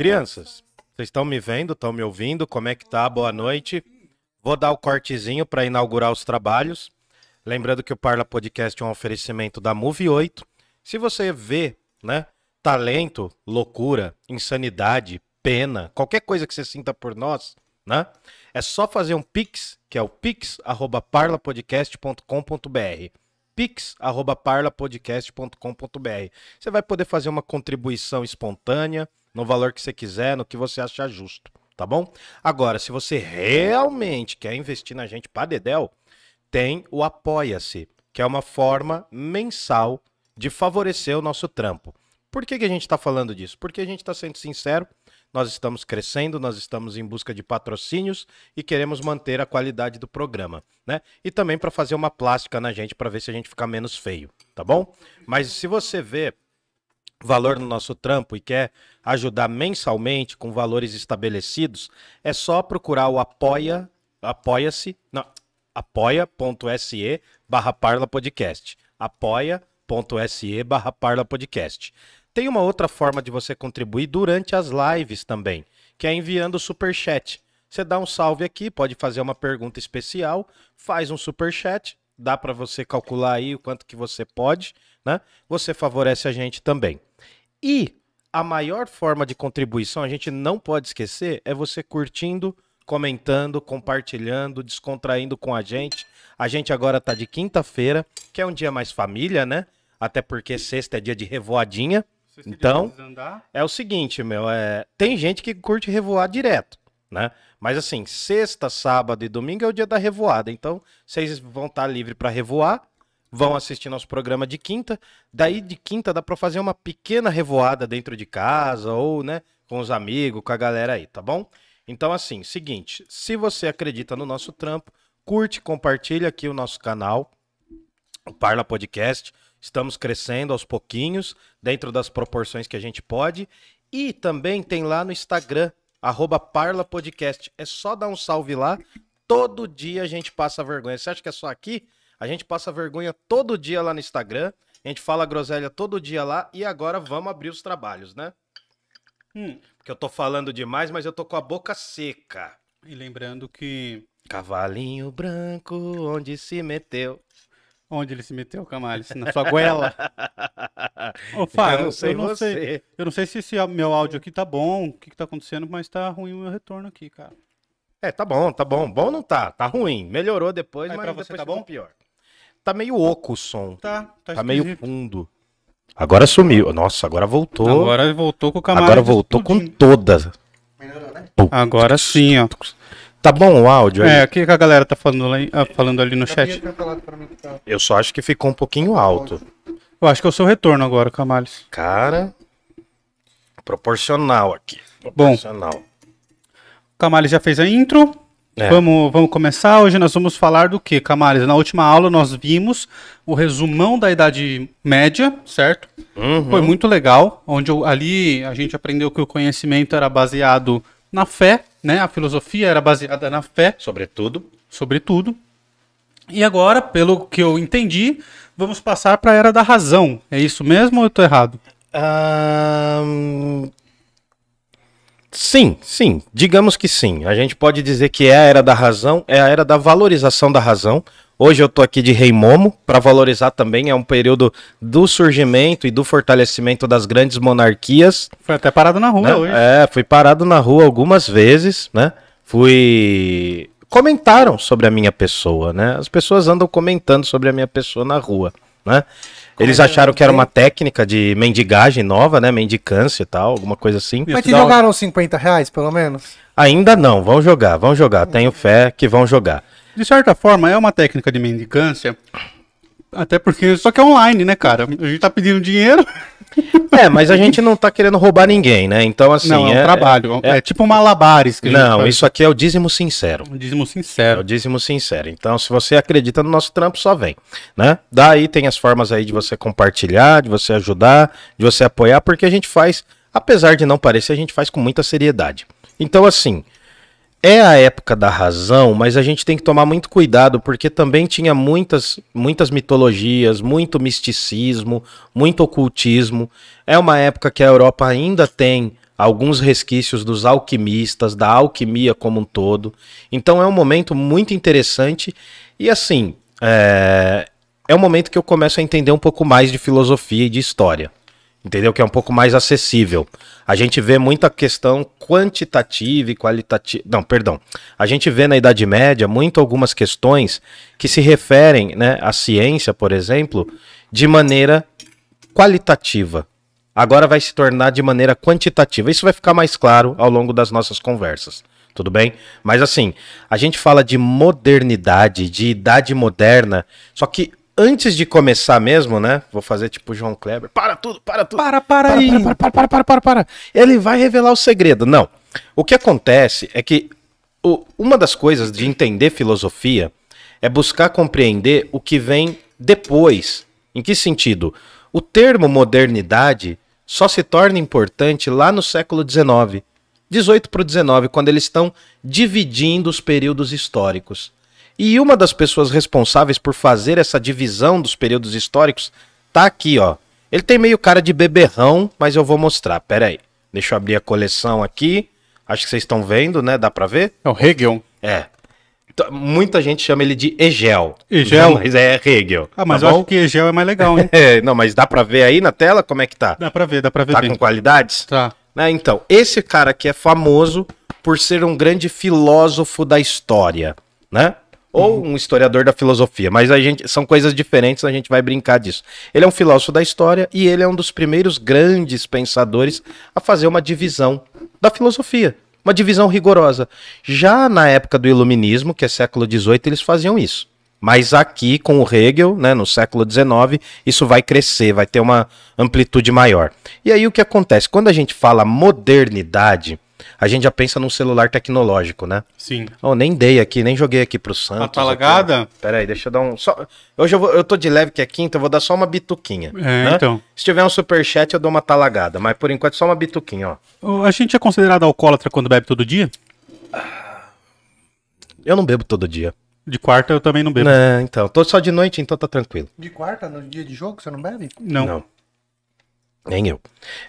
Crianças, vocês estão me vendo, estão me ouvindo? Como é que tá? Boa noite. Vou dar o cortezinho para inaugurar os trabalhos. Lembrando que o Parla Podcast é um oferecimento da Move 8. Se você vê, né, talento, loucura, insanidade, pena, qualquer coisa que você sinta por nós, né? É só fazer um pix, que é o pix@parlapodcast.com.br. pix@parlapodcast.com.br. Você vai poder fazer uma contribuição espontânea no valor que você quiser, no que você achar justo, tá bom? Agora, se você realmente quer investir na gente para Dedel, tem o Apoia-se, que é uma forma mensal de favorecer o nosso trampo. Por que, que a gente está falando disso? Porque a gente está sendo sincero, nós estamos crescendo, nós estamos em busca de patrocínios e queremos manter a qualidade do programa, né? E também para fazer uma plástica na gente para ver se a gente fica menos feio, tá bom? Mas se você vê valor no nosso trampo e quer ajudar mensalmente com valores estabelecidos, é só procurar o apoia, apoia-se, não, apoia.se barra parla podcast, apoia.se barra parla podcast. Tem uma outra forma de você contribuir durante as lives também, que é enviando o super chat. Você dá um salve aqui, pode fazer uma pergunta especial, faz um super chat, dá para você calcular aí o quanto que você pode, né? Você favorece a gente também. E a maior forma de contribuição, a gente não pode esquecer, é você curtindo, comentando, compartilhando, descontraindo com a gente. A gente agora tá de quinta-feira, que é um dia mais família, né? Até porque sexta é dia de revoadinha. Então, é o seguinte, meu, é... tem gente que curte revoar direto, né? Mas assim, sexta, sábado e domingo é o dia da revoada. Então, vocês vão estar livre para revoar, vão assistir nosso programa de quinta. Daí de quinta dá para fazer uma pequena revoada dentro de casa ou, né, com os amigos, com a galera aí, tá bom? Então assim, seguinte, se você acredita no nosso trampo, curte, compartilha aqui o nosso canal, o Parla Podcast. Estamos crescendo aos pouquinhos, dentro das proporções que a gente pode. E também tem lá no Instagram, arroba Parla Podcast. É só dar um salve lá. Todo dia a gente passa vergonha. Você acha que é só aqui? A gente passa vergonha todo dia lá no Instagram. A gente fala groselha todo dia lá. E agora vamos abrir os trabalhos, né? Hum. Porque eu tô falando demais, mas eu tô com a boca seca. E lembrando que. Cavalinho branco, onde se meteu? Onde ele se meteu, Camales? Na sua goela? Ô, Fábio, eu não sei eu não sei. Eu não sei se esse meu áudio aqui tá bom, o que, que tá acontecendo, mas tá ruim o meu retorno aqui, cara. É, tá bom, tá bom. Bom não tá, tá ruim. Melhorou depois, Aí mas pra você depois tá bom? pior. Tá meio oco o som. Tá, tá, Tá meio fundo. Agora sumiu. Nossa, agora voltou. Agora, Agora voltou com o Camales. voltou com explodindo. todas. Agora sim, ó. Tá bom o áudio aí? É, o que, a galera tá falando, lá, ah, falando ali no chat? Eu só acho que ficou um pouquinho alto. Eu acho que é o seu retorno agora, Camales. Cara, proporcional aqui. Bom. Proporcional. O Camales já fez a intro. É. Vamos, vamos começar. Hoje nós vamos falar do que, Camales? Na última aula nós vimos o resumão da Idade Média, certo? Uhum. Foi muito legal, onde eu- ali a gente aprendeu que o conhecimento era baseado na fé, né? A filosofia era baseada na fé, Sobretudo. sobretudo. E agora, pelo que eu entendi, vamos passar para a era da razão. É isso mesmo ou eu tô errado? Ahn, Sim, sim. Digamos que sim. A gente pode dizer que é a era da razão, é a era da valorização da razão. Hoje eu tô aqui de Rei Momo para valorizar também. É um período do surgimento e do fortalecimento das grandes monarquias. Foi até parado na rua né? hoje. É, fui parado na rua algumas vezes, né? Fui. Comentaram sobre a minha pessoa, né? As pessoas andam comentando sobre a minha pessoa na rua, né? Eles acharam que era uma técnica de mendigagem nova, né? Mendicância e tal, alguma coisa assim. Mas te jogaram os 50 reais, pelo menos? Ainda não, vão jogar, vão jogar. Tenho fé que vão jogar. De certa forma, é uma técnica de mendicância. Até porque, só que é online, né, cara? A gente tá pedindo dinheiro. É, mas a gente não tá querendo roubar ninguém, né? Então, assim. não, é, um trabalho. É, é- tipo malabares que a gente Não, faz. isso aqui é o dízimo sincero. Um dízimo É sincero. o dízimo sincero. Então, se você acredita no nosso trampo, só vem, né? Daí tem as formas aí de você compartilhar, de você ajudar, de você apoiar, porque a gente faz, apesar de não parecer, a gente faz com muita seriedade. Então, assim, é a época da razão, mas a gente tem que tomar muito cuidado, porque também tinha muitas, muitas mitologias, muito misticismo, muito ocultismo. É uma época que a Europa ainda tem alguns resquícios dos alquimistas, da alquimia como um todo. Então é um momento muito interessante e assim é, é um momento que eu começo a entender um pouco mais de filosofia e de história. Entendeu? Que é um pouco mais acessível. A gente vê muita questão quantitativa e qualitativa. Não, perdão. A gente vê na Idade Média muito algumas questões que se referem né, à ciência, por exemplo, de maneira qualitativa. Agora vai se tornar de maneira quantitativa. Isso vai ficar mais claro ao longo das nossas conversas. Tudo bem? Mas assim, a gente fala de modernidade, de idade moderna, só que antes de começar mesmo, né? Vou fazer tipo João Kleber. Para tudo, para tudo. Para, para, aí. Para, para, para, para, para, para. Ele vai revelar o segredo. Não. O que acontece é que o, uma das coisas de entender filosofia é buscar compreender o que vem depois. Em que sentido? O termo modernidade só se torna importante lá no século XIX. 18 para o 19, quando eles estão dividindo os períodos históricos. E uma das pessoas responsáveis por fazer essa divisão dos períodos históricos tá aqui, ó. Ele tem meio cara de beberrão, mas eu vou mostrar. Pera aí. Deixa eu abrir a coleção aqui. Acho que vocês estão vendo, né? Dá pra ver? É o Hegel. É. Então, Muita gente chama ele de Hegel. Hegel? Mas é Hegel. Ah, mas tá eu bom? acho que Hegel é mais legal, hein? É, não, mas dá pra ver aí na tela como é que tá? Dá pra ver, dá pra ver Tá bem. com qualidades? Tá. Né, Então, esse cara aqui é famoso por ser um grande filósofo da história, né? Ou um historiador da filosofia, mas a gente são coisas diferentes, a gente vai brincar disso. Ele é um filósofo da história e ele é um dos primeiros grandes pensadores a fazer uma divisão da filosofia, uma divisão rigorosa. Já na época do iluminismo, que é século XVIII, eles faziam isso. Mas aqui, com o Hegel, né, no século XIX, isso vai crescer, vai ter uma amplitude maior. E aí o que acontece? Quando a gente fala modernidade, a gente já pensa num celular tecnológico, né? Sim. Oh, nem dei aqui, nem joguei aqui pro Santos. A talagada? aqui. Pera aí, deixa eu dar um... Só... Hoje eu, vou- eu tô de leve que é quinta, eu vou dar só uma bituquinha. É, né? então. Se tiver um superchat, eu dou uma talagada. Mas por enquanto só uma bituquinha, ó. A gente é considerado alcoólatra quando bebe todo dia? Eu não bebo todo dia. De quarta eu também não bebo. Não, então. Tô só de noite, então tá tranquilo. De quarta, no dia de jogo, você não bebe? Não. Nem eu.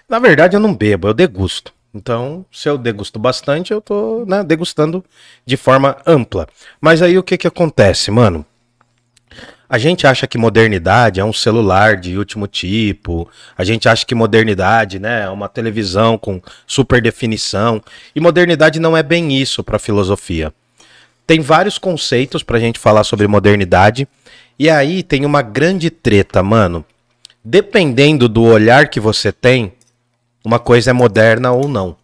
Na verdade, eu não bebo, eu degusto. Então, se eu degusto bastante, eu tô né, degustando de forma ampla. Mas aí o que que acontece, mano? A gente acha que modernidade é um celular de último tipo. A gente acha que modernidade, né, é uma televisão com super definição. E modernidade não é bem isso para filosofia. Tem vários conceitos pra gente falar sobre modernidade. E aí tem uma grande treta, mano. Dependendo do olhar que você tem, uma coisa é moderna ou não.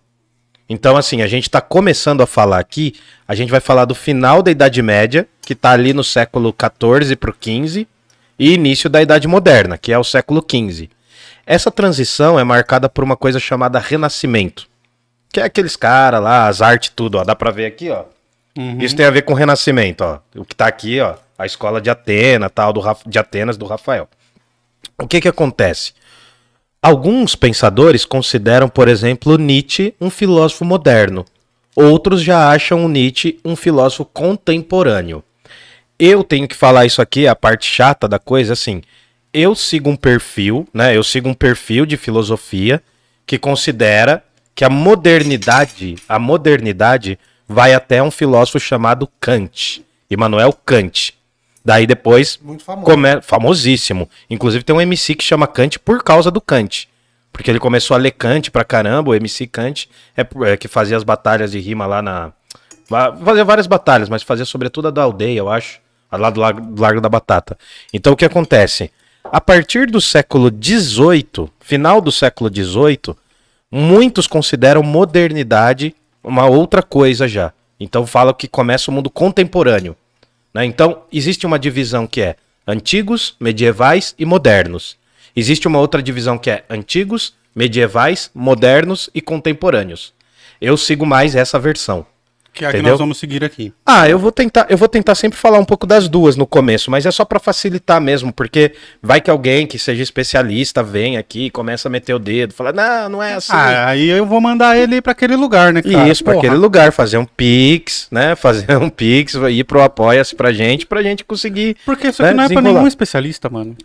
Então, assim, a gente tá começando a falar aqui, a gente vai falar do final da Idade Média, que tá ali no século XIV pro XV, e início da Idade Moderna, que é o século XV. Essa transição é marcada por uma coisa chamada Renascimento. Que é aqueles caras lá, as artes, tudo, ó. Dá pra ver aqui, ó. Isso tem a ver com o Renascimento, ó. O que tá aqui, ó. A escola de Atena, tal, do, de Atenas, do Rafael. O que que acontece? Alguns pensadores consideram, por exemplo, Nietzsche um filósofo moderno. Outros já acham o Nietzsche um filósofo contemporâneo. Eu tenho que falar isso aqui, a parte chata da coisa, assim. Eu sigo um perfil, né? Eu sigo um perfil de filosofia que considera que a modernidade, a modernidade vai até um filósofo chamado Kant, Immanuel Kant. Daí depois Muito famoso. come... famosíssimo. Inclusive tem um MC que chama Kant por causa do Kant. Porque ele começou a ler Kant pra caramba, o MC Kant, é, é que fazia as batalhas de rima lá na. Fazia várias batalhas, mas fazia sobretudo a da aldeia, eu acho. Lá do Largo, do Largo da Batata. Então o que acontece? A partir do século XVIII, final do século XVIII, muitos consideram modernidade uma outra coisa já. Então fala que começa o mundo contemporâneo. Né? Então, existe uma divisão que é antigos, medievais e modernos. Existe uma outra divisão que é antigos, medievais, modernos e contemporâneos. Eu sigo mais essa versão. Que é a que nós vamos seguir aqui. Ah, eu vou tentar, eu vou tentar sempre falar um pouco das duas no começo, mas é só pra facilitar mesmo, porque vai que alguém que seja especialista vem aqui e começa a meter o dedo, fala: "Não, não é assim". Ah, aí eu vou mandar ele pra aquele lugar, né, cara? Isso, pra Porra. aquele lugar, fazer um pix, né? Fazer um pix, ir pro Apoia-se pra gente, pra gente conseguir. Porque isso né, aqui não é pra desenrolar. nenhum especialista, mano.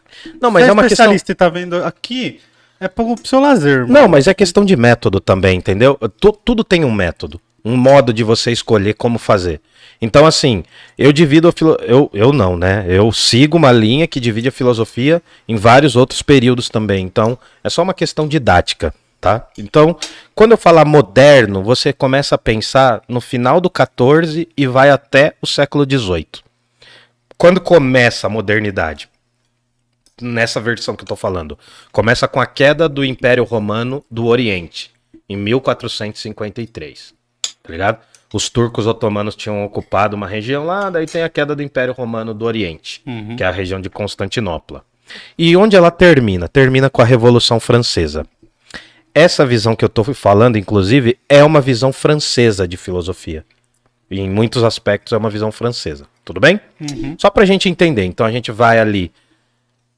Não, mas Você é uma questão. especialista e tá vendo aqui, É pro seu lazer. Não, mas é questão de método também, entendeu? Tu- tudo tem um método, um modo de você escolher como fazer. Então, assim, eu divido a eu, eu não, né? Eu sigo uma linha que divide a filosofia em vários outros períodos também. Então, é só uma questão didática, tá? Então, quando eu falar moderno, você começa a pensar no final do 14 e vai até o século 18. Quando começa a modernidade? nessa versão que eu tô falando. Começa com a queda do Império Romano do Oriente, em 1453. Tá ligado? Os turcos otomanos tinham ocupado uma região lá, daí tem a queda do Império Romano do Oriente, Uhum. que é a região de Constantinopla. E onde ela termina? Termina com a Revolução Francesa. Essa visão que eu tô falando, inclusive, é uma visão francesa de filosofia. Em muitos aspectos é uma visão francesa. Tudo bem? Só pra gente entender. Então a gente vai ali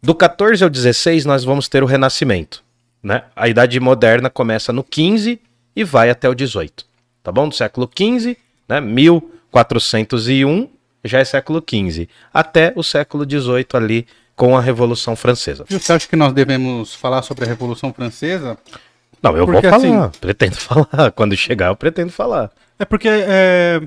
do 14 ao 16, nós vamos ter o Renascimento. Né? A Idade Moderna começa no 15 e vai até o 18. Tá bom? Do século 15, né? 1401, já é século 15. Até o século 18 ali, com a Revolução Francesa. Você acha que nós devemos falar sobre a Revolução Francesa? Não, eu Porque, vou falar. assim- Pretendo falar. Quando chegar, eu pretendo falar. É porque. É...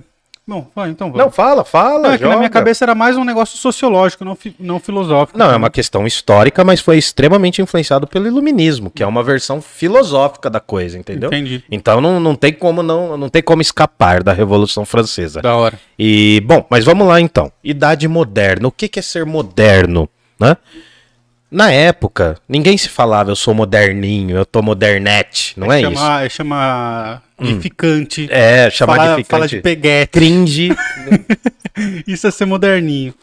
Bom, vai, então vamos. Não, fala, fala. Não, é que na minha cabeça era mais um negócio sociológico, não, fi- não filosófico. Não, é uma questão histórica, mas foi extremamente influenciado pelo iluminismo, que é uma versão filosófica da coisa, entendeu? Entendi. Então não, não tem como não, não tem como escapar da Revolução Francesa. Da hora. E bom, mas vamos lá então. Idade moderna. O que que é ser moderno, né? Na época, ninguém se falava eu sou moderninho, eu tô modernete, não é, isso? chama, É chama edificante. É, chamar fala, de fala ficante de peguete. cringe. Isso é ser moderninho.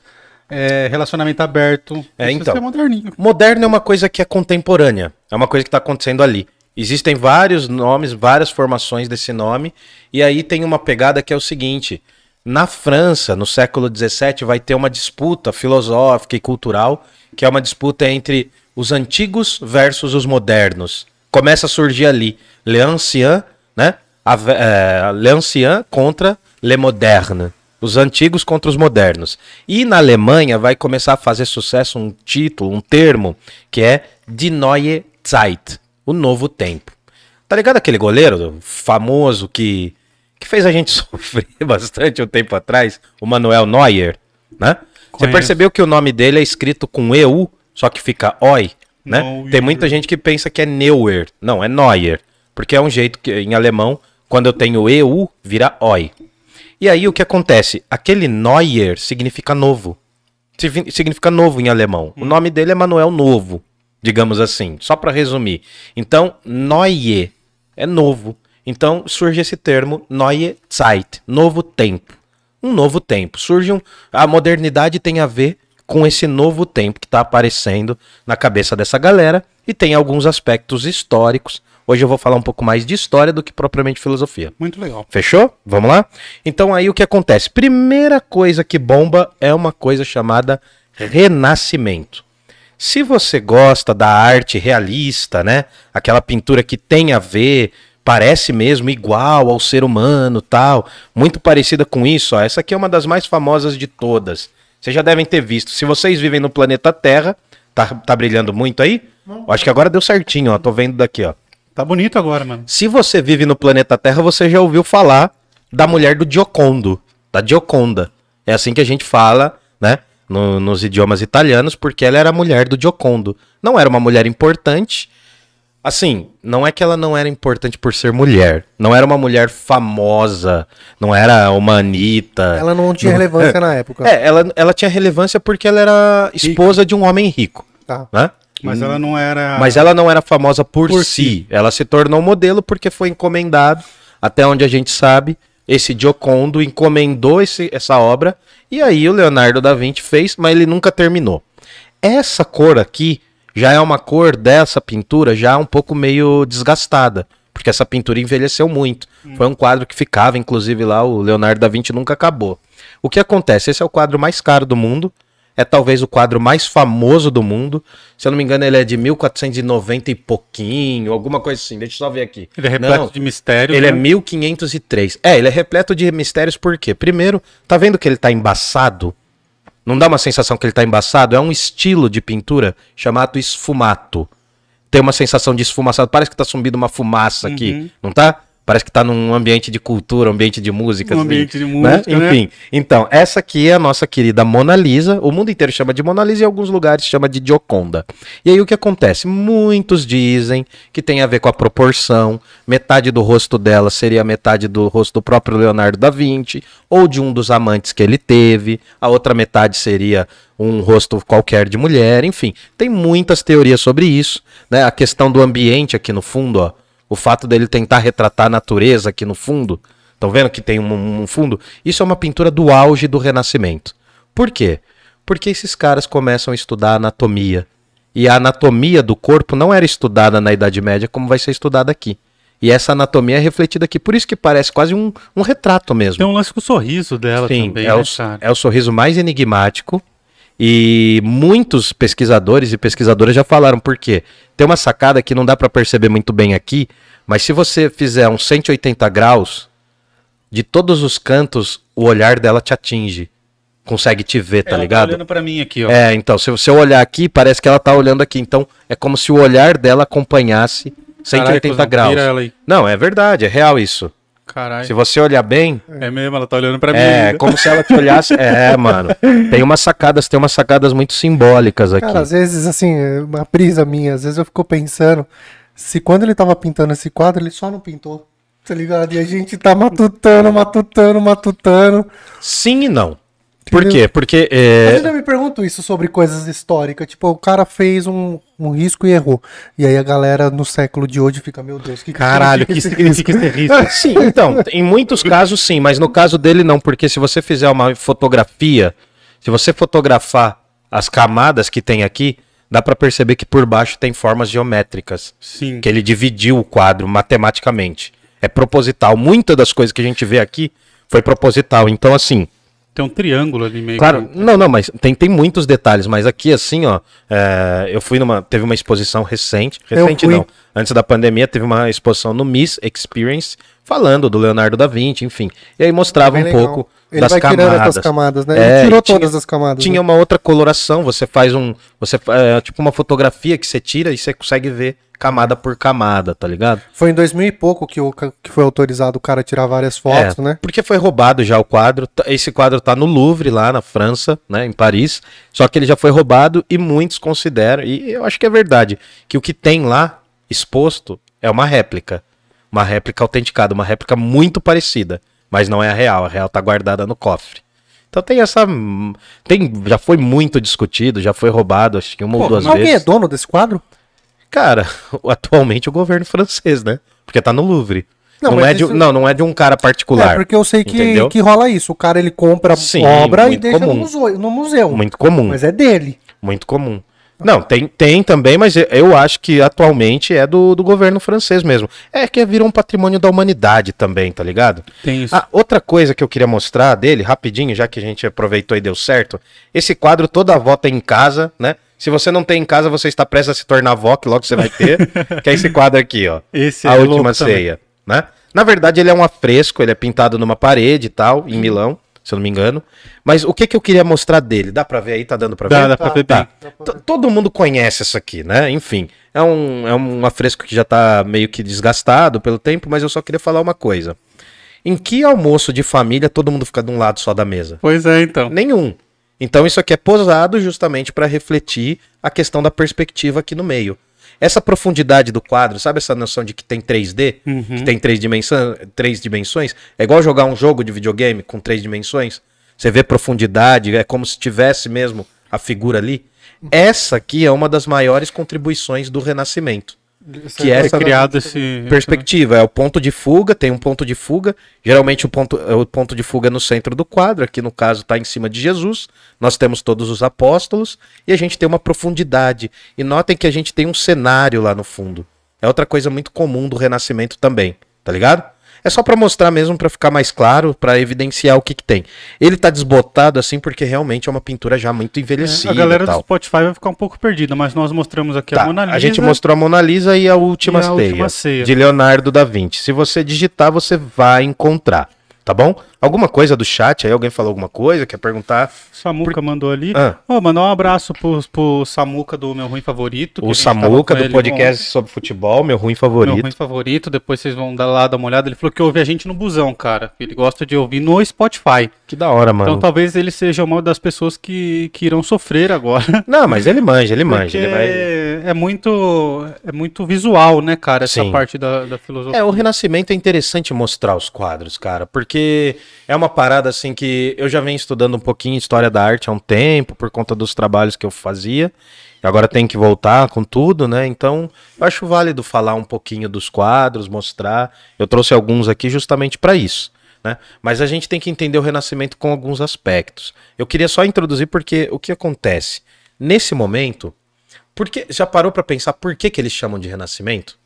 É, relacionamento aberto. É, Isso então. é moderninho. Moderno é uma coisa que é contemporânea, é uma coisa que está acontecendo ali. Existem vários nomes, várias formações desse nome, e aí tem uma pegada que é o seguinte: na França, no século XVII, vai ter uma disputa filosófica e cultural, que é uma disputa entre os antigos versus os modernos. Começa a surgir ali L'Ancien, né? A, é, L'Ancien contra Le Moderne. Os antigos contra os modernos. E na Alemanha vai começar a fazer sucesso um título, um termo, que é Die Neue Zeit, o novo tempo. Tá ligado aquele goleiro famoso que, que fez a gente sofrer bastante um tempo atrás? O Manuel Neuer, né? Você percebeu que o nome dele é escrito com EU, só que fica OI, né? Neuer. Tem muita gente que pensa que é Neuer. Não, é Neuer. Porque é um jeito que em alemão, quando eu tenho EU, vira OI. E aí o que acontece? Aquele Neuer significa novo. Signi- Significa novo em alemão. O nome dele é Manuel Novo, digamos assim, só para resumir. Então, Neue é novo. Então surge esse termo Neue Zeit, novo tempo. Um novo tempo. Surge um, a modernidade tem a ver com esse novo tempo que está aparecendo na cabeça dessa galera e tem alguns aspectos históricos. Hoje eu vou falar um pouco mais de história do que propriamente filosofia. Muito legal. Fechou? Vamos lá? Então aí o que acontece? Primeira coisa que bomba é uma coisa chamada renascimento. Se você gosta da arte realista, né? Aquela pintura que tem a ver, parece mesmo igual ao ser humano, tal, muito parecida com isso, ó. Essa aqui é uma das mais famosas de todas. Vocês já devem ter visto. Se vocês vivem no planeta Terra, tá, tá brilhando muito aí? Eu Acho que agora deu certinho, ó. Tô vendo daqui, ó. Tá bonito agora, mano. Se você vive no planeta Terra, você já ouviu falar da mulher do Giocondo, da Gioconda. É assim que a gente fala, né? no- nos idiomas italianos, porque ela era a mulher do Giocondo. Não era uma mulher importante. Assim, não é que ela não era importante por ser mulher. Não era uma mulher famosa. Não era uma Anitta. Ela não tinha relevância na época. É, ela, ela tinha relevância porque ela era esposa de um homem rico. Tá. Né? Mas ela não era. Mas ela não era famosa por, Por si. Ela se tornou modelo porque foi encomendado, até onde a gente sabe, esse Giocondo encomendou esse- essa obra e aí o Leonardo da Vinci fez, mas ele nunca terminou. Essa cor aqui já é uma cor dessa pintura já um pouco meio desgastada, porque essa pintura envelheceu muito. Foi um quadro que ficava, inclusive lá o Leonardo da Vinci nunca acabou. O que acontece? Esse é o quadro mais caro do mundo. É talvez o quadro mais famoso do mundo. Se eu não me engano, ele é de 1490 e pouquinho, alguma coisa assim. Deixa eu só ver aqui. Ele é repleto Não, de mistério. ele é né? 1503. É, ele é repleto de mistérios por quê? Primeiro, tá vendo que ele tá embaçado? Não dá uma sensação que ele tá embaçado? É um estilo de pintura chamado esfumato. tem uma sensação de esfumaçado. Parece que tá subindo uma fumaça aqui, Uhum. não tá? Parece que tá num ambiente de cultura, ambiente de música. Um assim, ambiente de né? música, né? Enfim, então, essa aqui é a nossa querida Mona Lisa. O mundo inteiro chama de Mona Lisa e em alguns lugares chama de Gioconda. E aí o que acontece? Muitos dizem que tem a ver com a proporção. Metade do rosto dela seria metade do rosto do próprio Leonardo da Vinci ou de um dos amantes que ele teve. A outra metade seria um rosto qualquer de mulher. Enfim, tem muitas teorias sobre isso. Né? A questão do ambiente aqui no fundo, ó. O fato dele tentar retratar a natureza aqui no fundo. Estão vendo que tem um, um fundo? Isso é uma pintura do auge do Renascimento. Por quê? Porque esses caras começam a estudar anatomia. E a anatomia do corpo não era estudada na Idade Média como vai ser estudada aqui. E essa anatomia é refletida aqui. Por isso que parece quase um, um retrato mesmo. Tem um lance com o sorriso dela Sim, também, é, né, o, cara? é o sorriso mais enigmático. E muitos pesquisadores e pesquisadoras já falaram por quê. Tem uma sacada que não dá pra perceber muito bem aqui, mas se você fizer uns 180 graus, de todos os cantos, o olhar dela te atinge. Consegue te ver, tá Ela ligado? olhando pra mim aqui, ó. É, então, se você olhar aqui, parece que ela tá olhando aqui. Então, é como se o olhar dela acompanhasse 180 Caralho, cuzão, graus. vira ela aí. Não, é verdade, é real isso. Caralho. Se você olhar bem, É mesmo, ela tá olhando pra mim. é, ainda. como se ela te olhasse. É, mano. Tem umas sacadas, tem umas sacadas muito simbólicas aqui. Cara, às vezes, assim, é uma brisa minha, às vezes eu fico pensando se quando ele tava pintando esse quadro, ele só não pintou, tá ligado? E a gente tá matutando, matutando, matutando. Sim e não. Por quê? Porque. É, vezes eu me pergunto isso sobre coisas históricas. Tipo, o cara fez um, um risco e errou. E aí a galera no século de hoje fica, meu Deus, que Caralho, que significa esse risco? Sim, então, em muitos casos sim, mas no caso dele não, porque se você fizer uma fotografia, se você fotografar as camadas que tem aqui, dá pra perceber que por baixo tem formas geométricas. Sim. que ele dividiu o quadro matematicamente. É proposital. Muitas das coisas que a gente vê aqui foi proposital. Então, assim, Tem um triângulo ali meio claro, que- não, não, mas tem, tem muitos detalhes. Mas aqui, assim, ó, é, eu fui numa. Teve uma exposição recente. Recente não. Antes da pandemia, teve uma exposição no Miss Experience, falando do Leonardo da Vinci, enfim. E aí mostrava Bem um legal. pouco Ele das vai tirando camadas. essas camadas, né? É, ele tirou tinha- todas as camadas. Tinha né? uma outra coloração, você faz um. Você é tipo uma fotografia que você tira e você consegue ver camada por camada, tá ligado? Foi em 2000 e pouco que, o, que foi autorizado o cara tirar várias fotos, É, né? Porque foi roubado já o quadro. T- Esse quadro tá no Louvre, lá na França, né, em Paris. Só que ele já foi roubado e muitos consideram, e eu acho que é verdade, que o que tem lá exposto é uma réplica. Uma réplica autenticada, uma réplica muito parecida. Mas não é a real. A real tá guardada no cofre. Então tem essa. Tem, já foi muito discutido, já foi roubado, acho que uma ou Pô, duas Alguém é vezes. dono desse quadro? Cara, atualmente o governo francês, né? Porque tá no Louvre. Não, Não, é de, isso- não, não é de um cara particular. É, porque eu sei que, entendeu? que rola isso. O cara ele compra Sim, obra e deixa no comum. museu, no museu. Muito comum. Mas é dele. Muito comum. Não, tem, tem também, mas eu- acho que atualmente é do, do governo francês mesmo. É que virou um patrimônio da humanidade também, tá ligado? Tem isso. Ah, outra coisa que eu queria mostrar dele, rapidinho, já que a gente aproveitou e deu certo. Esse quadro toda avó tem em casa, né? Se você não tem em casa, você está prestes a se tornar avó, que logo você vai ter. que é esse quadro aqui, ó. Esse a é última também. ceia, né? Na verdade, ele é um afresco, ele é pintado numa parede e tal, em Milão, se eu não me engano. Mas o que que eu queria mostrar dele? Dá pra ver aí? Tá dando pra ver? Dá, dá pra ver bem. T- Todo mundo conhece isso aqui, né? Enfim, é um, é um afresco que já tá meio que desgastado pelo tempo, mas eu só queria falar uma coisa. Em que almoço de família todo mundo fica de um lado só da mesa? Pois é, então. Nenhum. Então isso aqui é posado justamente para refletir a questão da perspectiva aqui no meio. Essa profundidade do quadro, sabe essa noção de que tem 3D? Uhum. Que tem três, dimensão, três dimensões? É igual jogar um jogo de videogame com três dimensões? Você vê profundidade, é como se tivesse mesmo a figura ali. Essa aqui é uma das maiores contribuições do Renascimento. Que É essa criado esse. perspectiva, é o ponto de fuga, tem um ponto de fuga. Geralmente o ponto, é o ponto de fuga é no centro do quadro, aqui no caso está em cima de Jesus. Nós temos todos os apóstolos e a gente tem uma profundidade. E notem que a gente tem um cenário lá no fundo. É outra coisa muito comum do Renascimento também, tá ligado? É só para mostrar mesmo, para ficar mais claro, para evidenciar o que, que tem. Ele tá desbotado assim porque realmente é uma pintura já muito envelhecida. A galera do. Spotify vai ficar um pouco perdida, mas nós mostramos aqui Tá, a Mona Lisa. a gente mostrou a Mona Lisa e a Última, E a ceia, Última Ceia. de Leonardo da Vinci. Se você digitar, você vai encontrar, tá bom? Alguma coisa do chat aí? Alguém falou alguma coisa? Quer perguntar? Samuca mandou ali. Ah. Ô, mandar um abraço pro, pro Samuca do Meu Ruim Favorito. O Samuca do podcast sobre futebol, meu ruim ontem. favorito. Meu Ruim Favorito. Depois vocês vão dar lá dar uma olhada. Ele falou que ouve a gente no busão, cara. Ele gosta de ouvir no Spotify. Que da hora, mano. Então talvez ele seja uma das pessoas que, que irão sofrer agora. Não, mas ele manja, ele manja. Ele vai... é muito é muito visual, né, cara, essa Sim. parte da, da filosofia. É, o Renascimento é interessante mostrar os quadros, cara, porque é uma parada assim que eu já venho estudando um pouquinho história da arte há um tempo, por conta dos trabalhos que eu fazia. Agora tem que voltar com tudo, né? Então, eu acho válido falar um pouquinho dos quadros, mostrar. Eu trouxe alguns aqui justamente para isso, né? Mas a gente tem que entender o Renascimento com alguns aspectos. Eu queria só introduzir porque o que acontece nesse momento, porque já parou para pensar por que que eles chamam de Renascimento?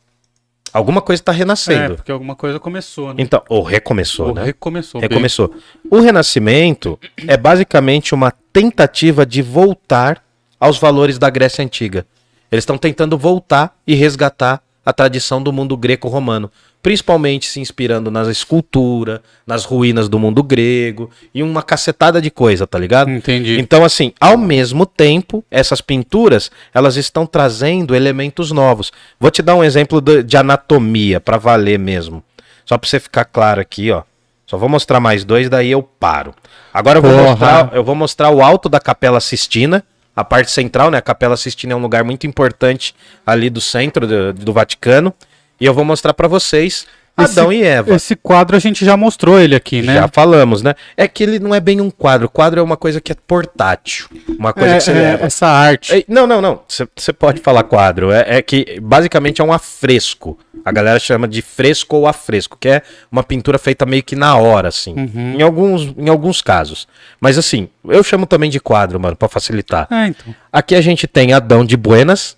Alguma coisa está É, renascendo. porque alguma coisa começou, né? Então, ou recomeçou, Ou né? recomeçou. Recomeçou. O Renascimento é basicamente uma tentativa de voltar aos valores da Grécia Antiga. Eles estão tentando voltar e resgatar a tradição do mundo greco-romano, principalmente se inspirando nas esculturas, nas ruínas do mundo grego e uma cacetada de coisa, tá ligado? Entendi. Então, assim, ao mesmo tempo, essas pinturas, elas estão trazendo elementos novos. Vou te dar um exemplo de, anatomia, pra valer mesmo. Só pra você ficar claro aqui, ó. Só vou mostrar mais dois, daí eu paro. Agora eu vou, Porra. mostrar, eu vou mostrar o alto da Capela Sistina, a parte central, né? A Capela Sistina é um lugar muito importante ali do centro do, do Vaticano. E eu vou mostrar pra vocês Adão e Eva. Esse quadro a gente já mostrou ele aqui, né? Já falamos, né? É que ele não é bem um quadro. O quadro é uma coisa que é portátil. Uma coisa É, que você é, leva. essa arte. Ei, Não, não, não. Você pode falar quadro. É, é que basicamente é um afresco. A galera chama de fresco ou afresco, que é uma pintura feita meio que na hora, assim. Uhum. Em, alguns, em alguns casos. Mas assim, eu chamo também de quadro, mano, pra facilitar. É, então. Aqui a gente tem Adão de Buenas,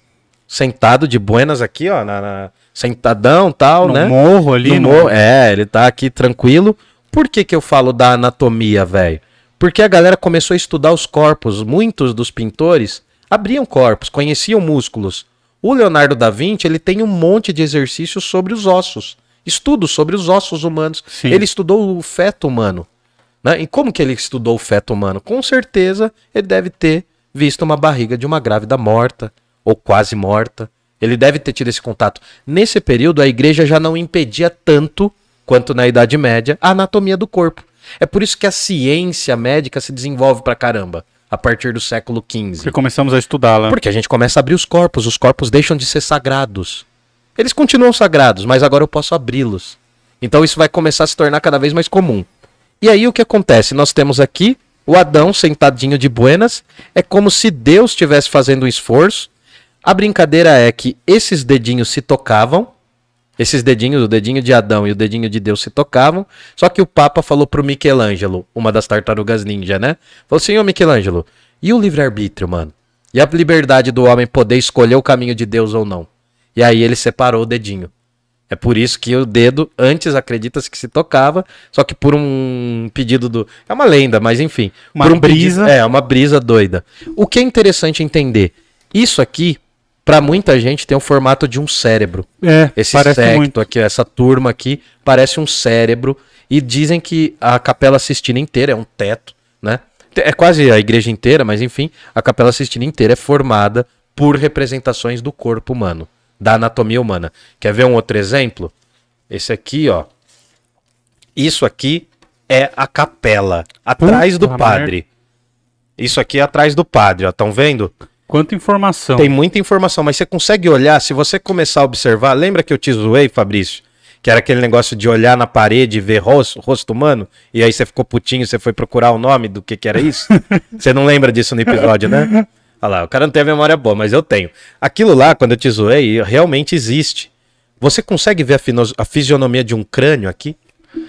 sentado de Buenas aqui, ó, na, na- sentadão tal, No né? morro ali, No no- morro, É, ele tá aqui tranquilo. Por que que eu falo da anatomia, velho? Porque a galera começou a estudar os corpos. Muitos dos pintores abriam corpos, conheciam músculos. O Leonardo da Vinci, ele tem um monte de exercícios sobre os ossos. Estudos sobre os ossos humanos. Sim. Ele estudou o feto humano. Né? E como que ele estudou o feto humano? Com certeza ele deve ter visto uma barriga de uma grávida morta ou quase morta. Ele deve ter tido esse contato. Nesse período, a igreja já não impedia tanto quanto na Idade Média a anatomia do corpo. É por isso que a ciência médica se desenvolve pra caramba a partir do século XV. Porque começamos a estudá-la. Porque a gente começa a abrir os corpos, os corpos deixam de ser sagrados. Eles continuam sagrados, mas agora eu posso abri-los. Então isso vai começar a se tornar cada vez mais comum. E aí o que acontece? Nós temos aqui o Adão sentadinho de buenas, é como se Deus estivesse fazendo um esforço. A brincadeira é que esses dedinhos se tocavam, esses dedinhos, o dedinho de Adão e o dedinho de Deus se tocavam, só que o Papa falou pro Michelangelo, uma das tartarugas ninja, né? Falou assim, ô Michelangelo, e o livre-arbítrio, mano? E a liberdade do homem poder escolher o caminho de Deus ou não? E aí ele separou o dedinho. É por isso que o dedo, antes acredita-se que se tocava, só que por um pedido do. É uma lenda, mas enfim. Uma por um brisa. Pedido, é, uma brisa doida. O que é interessante entender? Isso aqui, pra muita gente, tem o formato de um cérebro. É, Esse parece secto muito. aqui, essa turma aqui, parece um cérebro. E dizem que a Capela Sistina inteira é um teto, né? É quase a igreja inteira, mas enfim, a Capela Sistina inteira é formada por representações do corpo humano, da anatomia humana. Quer ver um outro exemplo? Esse aqui, ó. Isso aqui é a capela, atrás do Puta padre. Isso aqui é atrás do padre, ó. Estão vendo? Quanta informação. Tem muita informação, mas você consegue olhar, se você começar a observar, lembra que eu te zoei, Fabrício? Que era aquele negócio de olhar na parede e ver rosto, rosto humano, e aí você ficou putinho, você foi procurar o nome do que que era isso? você não lembra disso no episódio, né? Olha lá, o cara não tem a memória boa, mas eu tenho. Aquilo lá, quando eu te zoei, realmente existe. Você consegue ver a, a fisionomia de um crânio aqui?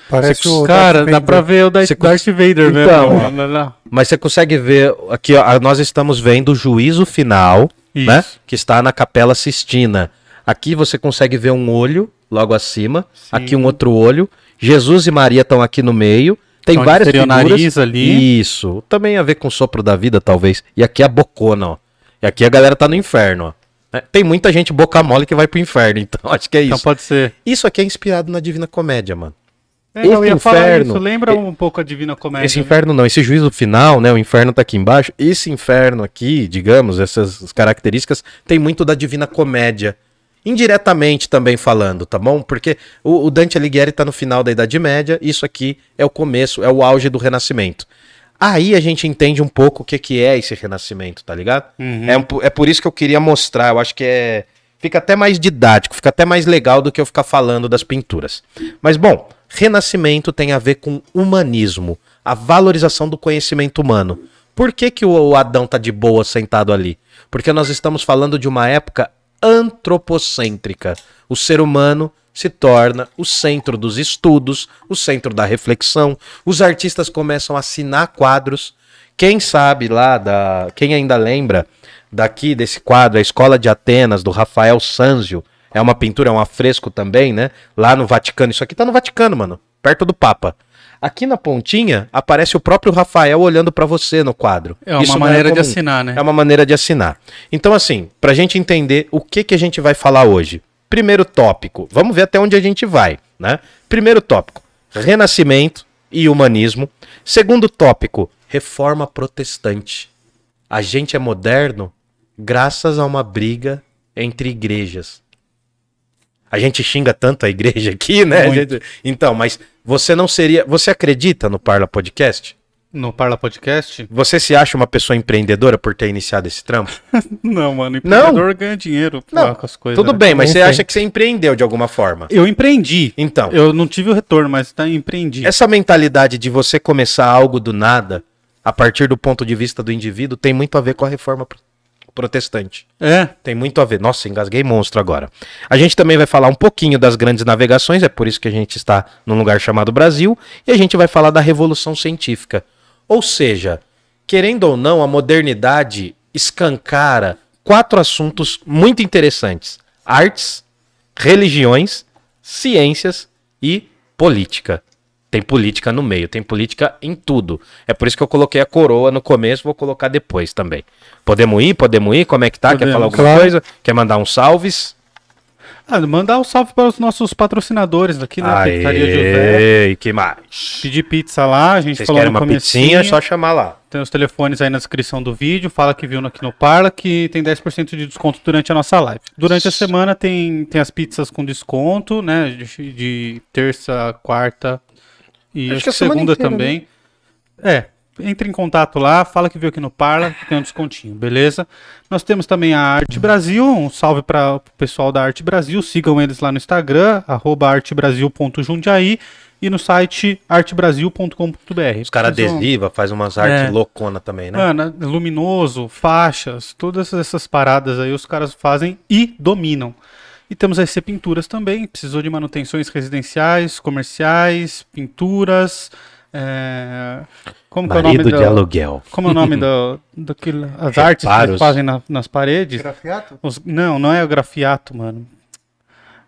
Parece o Cara, Darth dá pra ver o Darth, Você Darth Vader Então, mesmo. Olha lá. Mas você consegue ver aqui, ó, nós estamos vendo o juízo final, Isso. né? Que está na Capela Sistina. Aqui você consegue ver um olho logo acima, aqui um outro olho. Jesus e Maria estão aqui no meio. Tem várias figuras. nariz ali. Isso. Também a ver com o sopro da vida, talvez. E aqui a bocona, ó. E aqui a galera tá no inferno, ó. É, Tem muita gente boca mole que vai pro inferno, então acho que é Então isso. pode ser. Isso aqui é inspirado na Divina Comédia, mano. É, Esse eu ia falar inferno- isso. Lembra um pouco a Divina Comédia. Esse né? inferno não, esse juízo final, né? O inferno tá aqui embaixo. Esse inferno aqui, digamos, essas características, tem muito da Divina Comédia. Indiretamente também falando, tá bom? Porque o, o Dante Alighieri tá no final da Idade Média, isso aqui é o começo, é o auge do Renascimento. Aí a gente entende um pouco o que, que é esse renascimento, tá ligado? Uhum. É, é por isso que eu queria mostrar, eu acho que é. Fica até mais didático, fica até mais legal do que eu ficar falando das pinturas. Mas bom, renascimento tem a ver com humanismo, a valorização do conhecimento humano. Por que, que o, Adão tá de boa sentado ali? Porque nós estamos falando de uma época antropocêntrica. O ser humano se torna o centro dos estudos, o centro da reflexão. Os artistas começam a assinar quadros. Quem sabe lá da, quem ainda lembra daqui desse quadro, a Escola de Atenas do Rafael Sanzio, é uma pintura, é um afresco também, né? Lá no Vaticano. Isso aqui tá no Vaticano, mano, perto do Papa. Aqui na pontinha aparece o próprio Rafael olhando pra você no quadro. É uma Isso não maneira de comum. assinar, né? É uma maneira de assinar. Então, assim, pra gente entender o que, que a gente vai falar hoje. Primeiro tópico, vamos ver até onde a gente vai, né? Primeiro tópico, renascimento e humanismo. Segundo tópico, reforma protestante. A gente é moderno graças a uma briga entre igrejas. A gente xinga tanto a igreja aqui, né? Gente- Então, mas você não seria. Você acredita no Parla Podcast? No Parla Podcast? Você se acha uma pessoa empreendedora por ter iniciado esse trampo? Não, mano. Empreendedor ganha dinheiro Não, com as coisas. Tudo né? bem, mas Não você sei. acha que você empreendeu de alguma forma. Eu empreendi. Então, Eu não tive o retorno, mas tá, empreendi. essa mentalidade de você começar algo do nada, a partir do ponto de vista do indivíduo, tem muito a ver com a reforma protestante. É. Tem muito a ver. Nossa, engasguei monstro agora. A gente também vai falar um pouquinho das grandes navegações, é por isso que a gente está num lugar chamado Brasil, e a gente vai falar da revolução científica. Ou seja, querendo ou não, a modernidade escancara quatro assuntos muito interessantes: artes, religiões, ciências e política. Tem política no meio, tem política em tudo. É por isso que eu coloquei a coroa no começo, vou colocar depois também. Podemos ir? Podemos ir? Como é que tá? Quer Podemos, falar alguma claro. coisa? Quer mandar uns salves? Ah, mandar um salve para os nossos patrocinadores aqui na Pizzaria José. Aê, e que mais? Pedir pizza lá, a gente Vocês falou querem no uma pizzinha? É só chamar lá. Tem os telefones aí na descrição do vídeo. Fala que viu aqui no Parla que tem 10% de desconto durante a nossa live. Durante a semana tem, tem as pizzas com desconto, né? De, de terça, quarta e Acho acho que a segunda inteira, né? também. É. Entre em contato lá, fala que viu aqui no Parla, que tem um descontinho, beleza? Nós temos também a Arte Brasil, um salve para o pessoal da Arte Brasil, sigam eles lá no Instagram, arroba artebrasil.jundiaí e no site artebrasil.com.br. Os caras adesiva, faz umas artes É. loucona também, né? Mano, luminoso, faixas, todas essas paradas aí os caras fazem e dominam. E temos a EC Pinturas também, precisou de manutenções residenciais, comerciais, pinturas. é, Como que é o nome Marido de da- aluguel. Como é o nome do, daquilo, as artes que eles fazem na- nas paredes? Grafiato? Os- não, não é o grafiato, mano.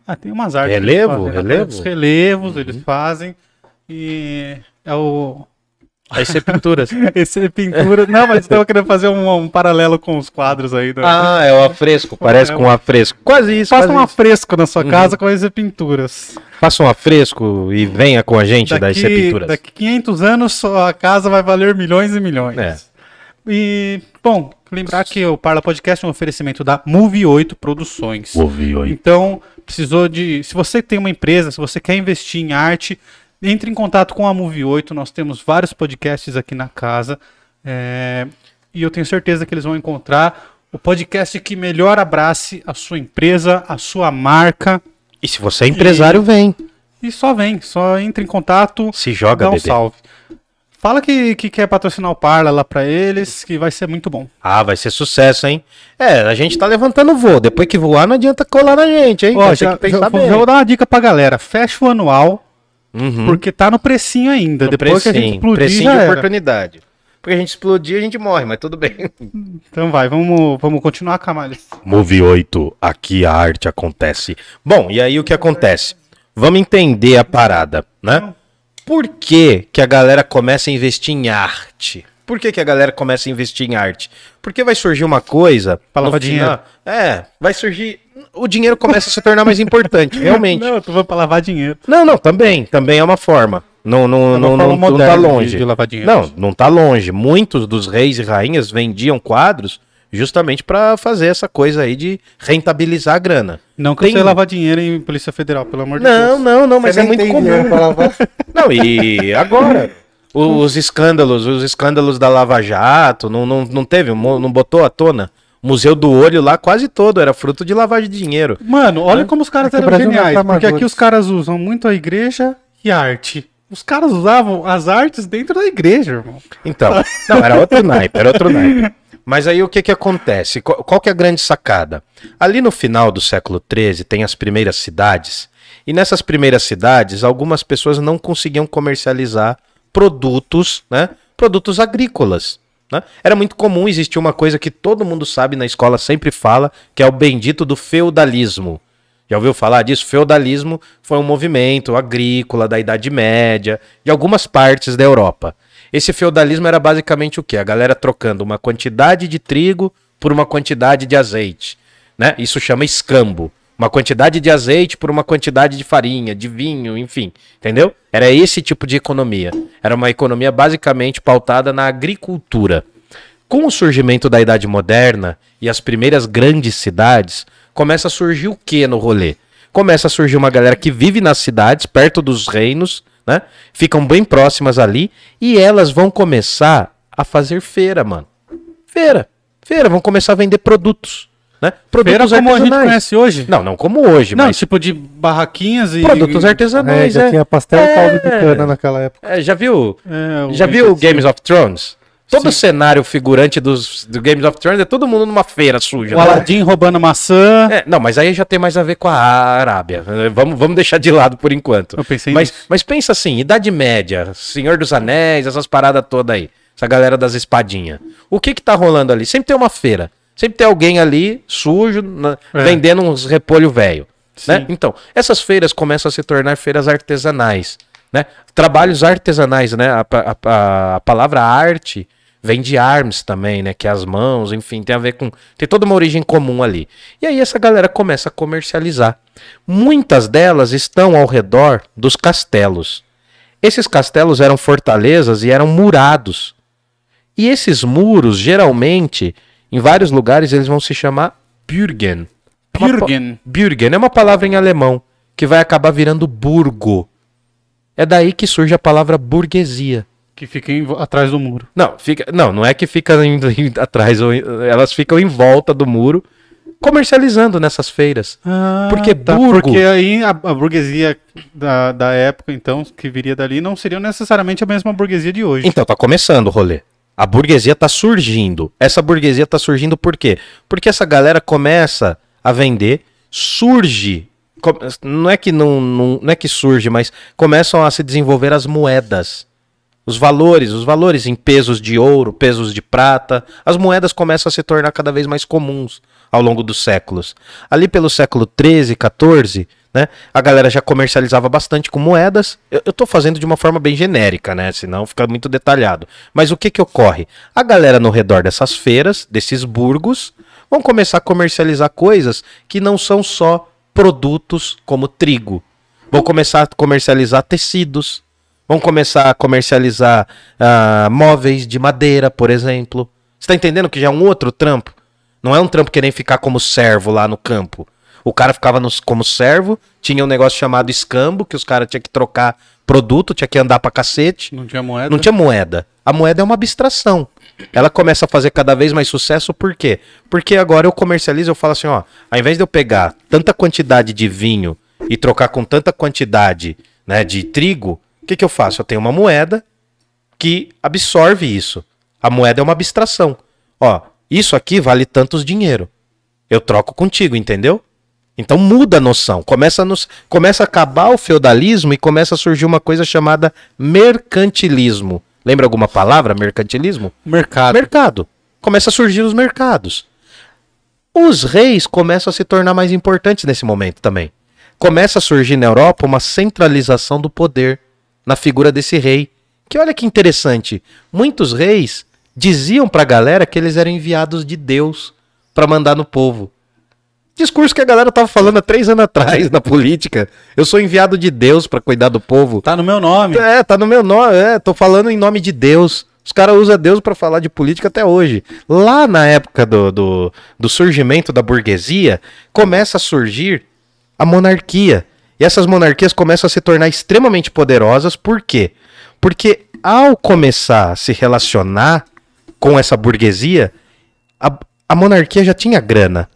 Ah, tem umas artes. que eles Relevo? fazem? Relevo? Os relevos eles fazem. E é o. Aí você pinturas. Esse é pintura. Não, mas estava querendo fazer um, um paralelo com os quadros aí. Do... ah, é o afresco, parece É. com um afresco. Quase isso, Faça quase um isso. afresco na sua casa com esse pinturas. Faça um afresco e venha com a gente da IC Pinturas. daqui 500 anos sua casa vai valer milhões e milhões. É. E, bom, lembrar que o Parla Podcast é um oferecimento da Move 8 Produções. Ouvi, oi. Então, precisou de. Se você tem uma empresa, se você quer investir em arte, entre em contato com a Move 8. Nós temos vários podcasts aqui na casa. é, e eu tenho certeza que eles vão encontrar o podcast que melhor abrace a sua empresa, a sua marca. E se você é empresário, vem. E só vem, só entre em contato, Se joga, dá um bebê. salve. Fala que, que quer patrocinar o Parla lá pra eles, que vai ser muito bom. Ah, vai ser sucesso, hein? É, a gente tá levantando voo. Depois que voar, não adianta colar na gente, hein? Ó, ter já, que pensar já- vou dar uma dica pra galera. Fecha o anual, Uhum. porque tá no precinho ainda. No Depois que a gente precinho, explodir, precinho já de era. oportunidade. Porque a gente explodir, a gente morre, mas tudo bem. Então vai, vamos, vamos continuar, Camales. Move 8, aqui a arte acontece. Bom, e aí o que acontece? Vamos entender a parada, né? Por que, que a galera começa a investir em arte? Por que, que a galera começa a investir em arte? Porque vai surgir uma coisa. Dinheiro. final- É, vai surgir. O dinheiro começa a se tornar mais importante, realmente. Não, eu tô falando pra lavar dinheiro. Não, não, também, também é uma forma. Não, não, É uma não, forma não, não tá moderna de- longe. de lavar dinheiro. Não, não tá longe. Muitos dos reis e rainhas vendiam quadros justamente pra fazer essa coisa aí de rentabilizar a grana. Não que Tem- eu sei lavar dinheiro em Polícia Federal, pelo amor de Não, Deus. não, não, mas Você é muito tem comum. dinheiro pra lavar. Não, e agora? Os escândalos, os escândalos da Lava Jato, não, não, não teve, não botou à tona? O Museu do Olho lá quase todo era fruto de lavagem de dinheiro. Mano, olha como os caras É eram é geniais. Porque aqui os caras usam muito a igreja e a arte. Os caras usavam as artes dentro da igreja, irmão. Então, não, era outro naipe, era outro naipe. Mas aí o que que acontece? Qual, qual que é a grande sacada? Ali no final do século XIII tem as primeiras cidades, e nessas primeiras cidades algumas pessoas não conseguiam comercializar produtos, né? Produtos agrícolas. Né? Era muito comum existir uma coisa que todo mundo sabe na escola, sempre fala, que é o bendito do feudalismo. Já ouviu falar disso? Feudalismo foi um movimento agrícola da Idade Média, de algumas partes da Europa. Esse feudalismo era basicamente o quê? A galera trocando uma quantidade de trigo por uma quantidade de azeite. Né? Isso chama escambo. Uma quantidade de azeite por uma quantidade de farinha, de vinho, enfim. Entendeu? Era esse tipo de economia. Era uma economia basicamente pautada na agricultura. Com o surgimento da Idade Moderna e as primeiras grandes cidades, começa a surgir o que no rolê? Começa a surgir uma galera que vive nas cidades, perto dos reinos, né? Ficam bem próximas ali e elas vão começar a fazer feira, mano. Feira. Feira, vão começar a vender produtos, né? Feira Produtos como a gente conhece hoje. Não, não como hoje, Não, mas tipo de barraquinhas e... produtos É, artesanais, já é. tinha pastel e caldo de É. cana naquela época. É, já viu? É, Já viu Games of Thrones? Todo Sim. o cenário figurante dos, do Games of Thrones é todo mundo numa feira suja. O né? Aladdin roubando maçã. É, não, mas aí já tem mais a ver com a Arábia. É, Vamos, vamos deixar de lado por enquanto. Eu pensei mas, nisso. mas pensa assim, Idade Média, Senhor dos Anéis, essas paradas todas aí. Essa galera das espadinhas. O que que tá rolando ali? Sempre tem uma feira. Sempre tem alguém ali, sujo, na- É. vendendo uns repolho velho. Né? Então, essas feiras começam a se tornar feiras artesanais. Né? Trabalhos artesanais, né? A, a- a palavra arte vem de arms também, né? Que é as mãos, enfim, tem a ver com. Tem toda uma origem comum ali. E aí essa galera começa a comercializar. Muitas delas estão ao redor dos castelos. Esses castelos eram fortalezas e eram murados. E esses muros, geralmente, em vários lugares, eles vão se chamar Bürgen. É Bürgen. Bürgen é uma palavra em alemão que vai acabar virando burgo. É daí que surge a palavra burguesia. Que fica em atrás do muro. Não, fica, não, não é que fica indo, indo atrás, em- elas ficam em volta do muro, comercializando nessas feiras. Porque burgo- Porque aí a, a burguesia da, da época, então, que viria dali, não seria necessariamente a mesma burguesia de hoje. Então, tá começando o rolê. A burguesia tá surgindo. Essa burguesia tá surgindo por quê? Porque essa galera começa a vender, surge. Não é que não, não, não é que surge, mas começam a se desenvolver as moedas. Os valores, os valores em pesos de ouro, pesos de prata, as moedas começam a se tornar cada vez mais comuns ao longo dos séculos. Ali pelo século 13, 14, né, a galera já comercializava bastante com moedas. Eu, tô fazendo de uma forma bem genérica, né, senão fica muito detalhado. Mas o que que ocorre? A galera no redor dessas feiras, desses burgos, vão começar a comercializar coisas que não são só produtos como trigo. Vão começar a comercializar tecidos, Vão começar a comercializar ah, móveis de madeira, por exemplo. Você tá entendendo que já é um outro trampo? Não é um trampo que nem ficar como servo lá no campo. O cara ficava nos- como servo, tinha um negócio chamado escambo, que os caras tinham que trocar produto, tinha que andar pra cacete. Não tinha moeda. Não tinha moeda. A moeda é uma abstração. Ela começa a fazer cada vez mais sucesso, por quê? Porque agora eu comercializo, eu falo assim, ó, ao invés de eu pegar tanta quantidade de vinho e trocar com tanta quantidade, né, de trigo, o que que eu faço? Eu tenho uma moeda que absorve isso. A moeda é uma abstração. Ó, isso aqui vale tantos dinheiro. Eu troco contigo, entendeu? Então muda a noção. Começa a, nos, começa a acabar o feudalismo e começa a surgir uma coisa chamada mercantilismo. Lembra alguma palavra, mercantilismo? Mercado. Mercado. Começa a surgir os mercados. Os reis começam a se tornar mais importantes nesse momento também. Começa a surgir na Europa uma centralização do poder na figura desse rei. Que olha que interessante. Muitos reis diziam pra galera que eles eram enviados de Deus pra mandar no povo. Discurso que a galera tava falando há três anos atrás na política. Eu sou enviado de Deus pra cuidar do povo. Tá no meu nome. É, tá no meu nome, é, tô falando em nome de Deus. Os caras usam Deus pra falar de política até hoje. Lá na época do, do, do surgimento da burguesia, começa a surgir a monarquia. E essas monarquias começam a se tornar extremamente poderosas, por quê? Porque ao começar a se relacionar com essa burguesia, a, a monarquia já tinha grana.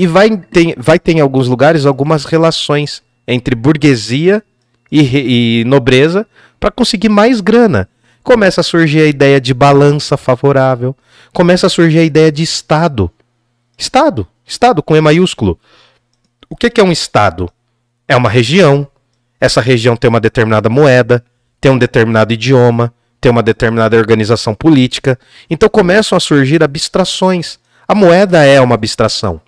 E vai ter, vai ter em alguns lugares algumas relações entre burguesia e, e nobreza para conseguir mais grana. Começa a surgir a ideia de balança favorável. Começa a surgir a ideia de Estado. Estado. Estado com E maiúsculo. O que, que é um Estado? É uma região. Essa região tem uma determinada moeda, tem um determinado idioma, tem uma determinada organização política. Então começam a surgir abstrações. A moeda é uma abstração.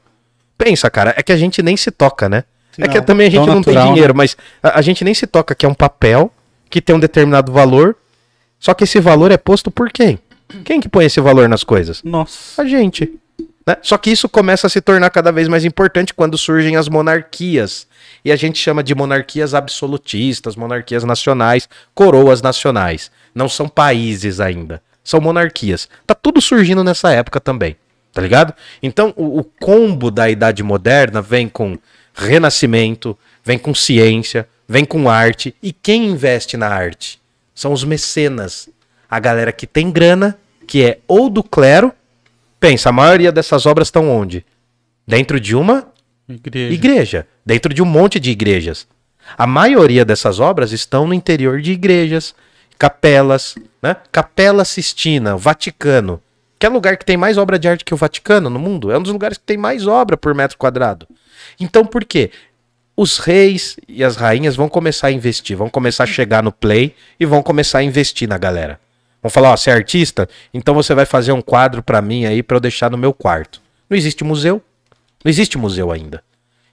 Pensa, cara, é que a gente nem se toca, né? é que Não, também a gente não tem natural, né? dinheiro, mas a, a gente nem se toca que é um papel que tem um determinado valor. Só que esse valor é posto por quem? Quem que põe esse valor nas coisas? Nossa. A gente. né? Só que isso começa a se tornar cada vez mais importante quando surgem as monarquias. E a gente chama de monarquias absolutistas, monarquias nacionais, coroas nacionais. Não são países ainda. São monarquias. Tá tudo surgindo nessa época também. Tá ligado? Então, o, o combo da Idade Moderna vem com renascimento, vem com ciência, vem com arte. E quem investe na arte? São os mecenas. A galera que tem grana, que é ou do clero. Pensa, a maioria dessas obras estão onde? Dentro de uma Igreja. igreja, dentro de um monte de igrejas. A maioria dessas obras estão no interior de igrejas, capelas, né? Capela Sistina, Vaticano. Que é lugar que tem mais obra de arte que o Vaticano no mundo. É um dos lugares que tem mais obra por metro quadrado. Então por quê? Os reis e as rainhas vão começar a investir, vão começar a chegar no play e vão começar a investir na galera. Vão falar, ó, você é artista? Então você vai fazer um quadro pra mim aí pra eu deixar no meu quarto. Não existe museu. Não existe museu ainda.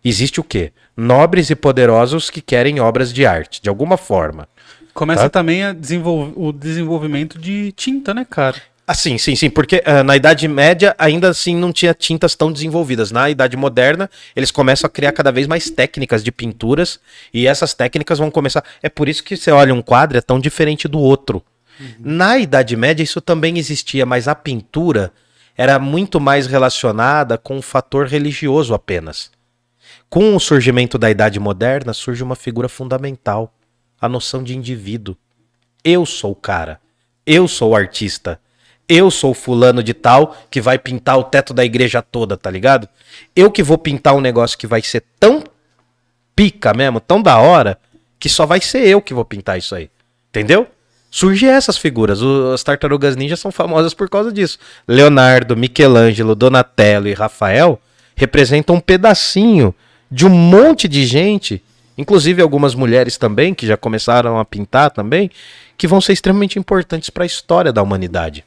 Existe o quê? Nobres e poderosos que querem obras de arte, de alguma forma. Começa Tá. também desenvol- o desenvolvimento de tinta, né, cara? Ah, sim, sim, sim, porque ah, na Idade Média ainda assim não tinha tintas tão desenvolvidas. Na Idade Moderna, eles começam a criar cada vez mais técnicas de pinturas e essas técnicas vão começar. É por isso que você olha um quadro é tão diferente do outro. Na Idade Média isso também existia, mas a pintura era muito mais relacionada com o fator religioso apenas. Com o surgimento da Idade Moderna, surge uma figura fundamental, a noção de indivíduo. Eu sou o cara. Eu sou o artista. Eu sou fulano de tal que vai pintar o teto da igreja toda, tá ligado? Eu que vou pintar um negócio que vai ser tão pica mesmo, tão da hora, que só vai ser eu que vou pintar isso aí. Entendeu? Surgem essas figuras. O- As tartarugas ninja são famosas por causa disso. Leonardo, Michelangelo, Donatello e Rafael representam um pedacinho de um monte de gente, inclusive algumas mulheres também, que já começaram a pintar também, que vão ser extremamente importantes para a história da humanidade.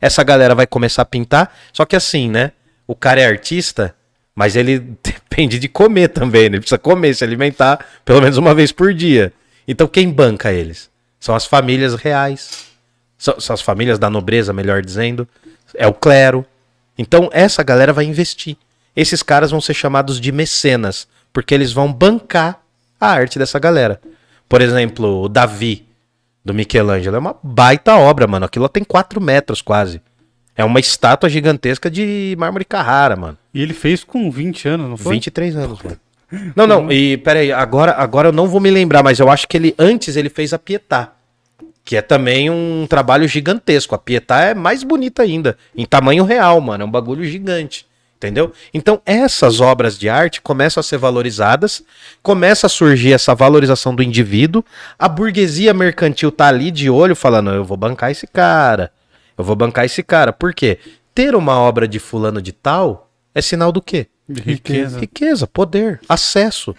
Essa galera vai começar a pintar, só que assim, né? O cara é artista, mas ele depende de comer também, né? Ele precisa comer, se alimentar pelo menos uma vez por dia. Então quem banca eles? São as famílias reais. São, são as famílias da nobreza, melhor dizendo. É o clero. Então essa galera vai investir. Esses caras vão ser chamados de mecenas, porque eles vão bancar a arte dessa galera. Por exemplo, o Davi, do Michelangelo, é uma baita obra, mano. Aquilo tem 4 metros quase. É uma estátua gigantesca de mármore Carrara, mano. E ele fez com 20 anos, não foi? 23 anos, mano. Não, não, e peraí, agora, agora eu não vou me lembrar, mas eu acho que ele antes ele fez a Pietà, que é também um trabalho gigantesco. A Pietà é mais bonita ainda, em tamanho real, mano, é um bagulho gigante. Entendeu? Então, essas obras de arte começam a ser valorizadas, começa a surgir essa valorização do indivíduo. A burguesia mercantil tá ali de olho falando: eu vou bancar esse cara, eu vou bancar esse cara. Por quê? Ter uma obra de fulano de tal é sinal do quê? De riqueza. Riqueza, poder, acesso.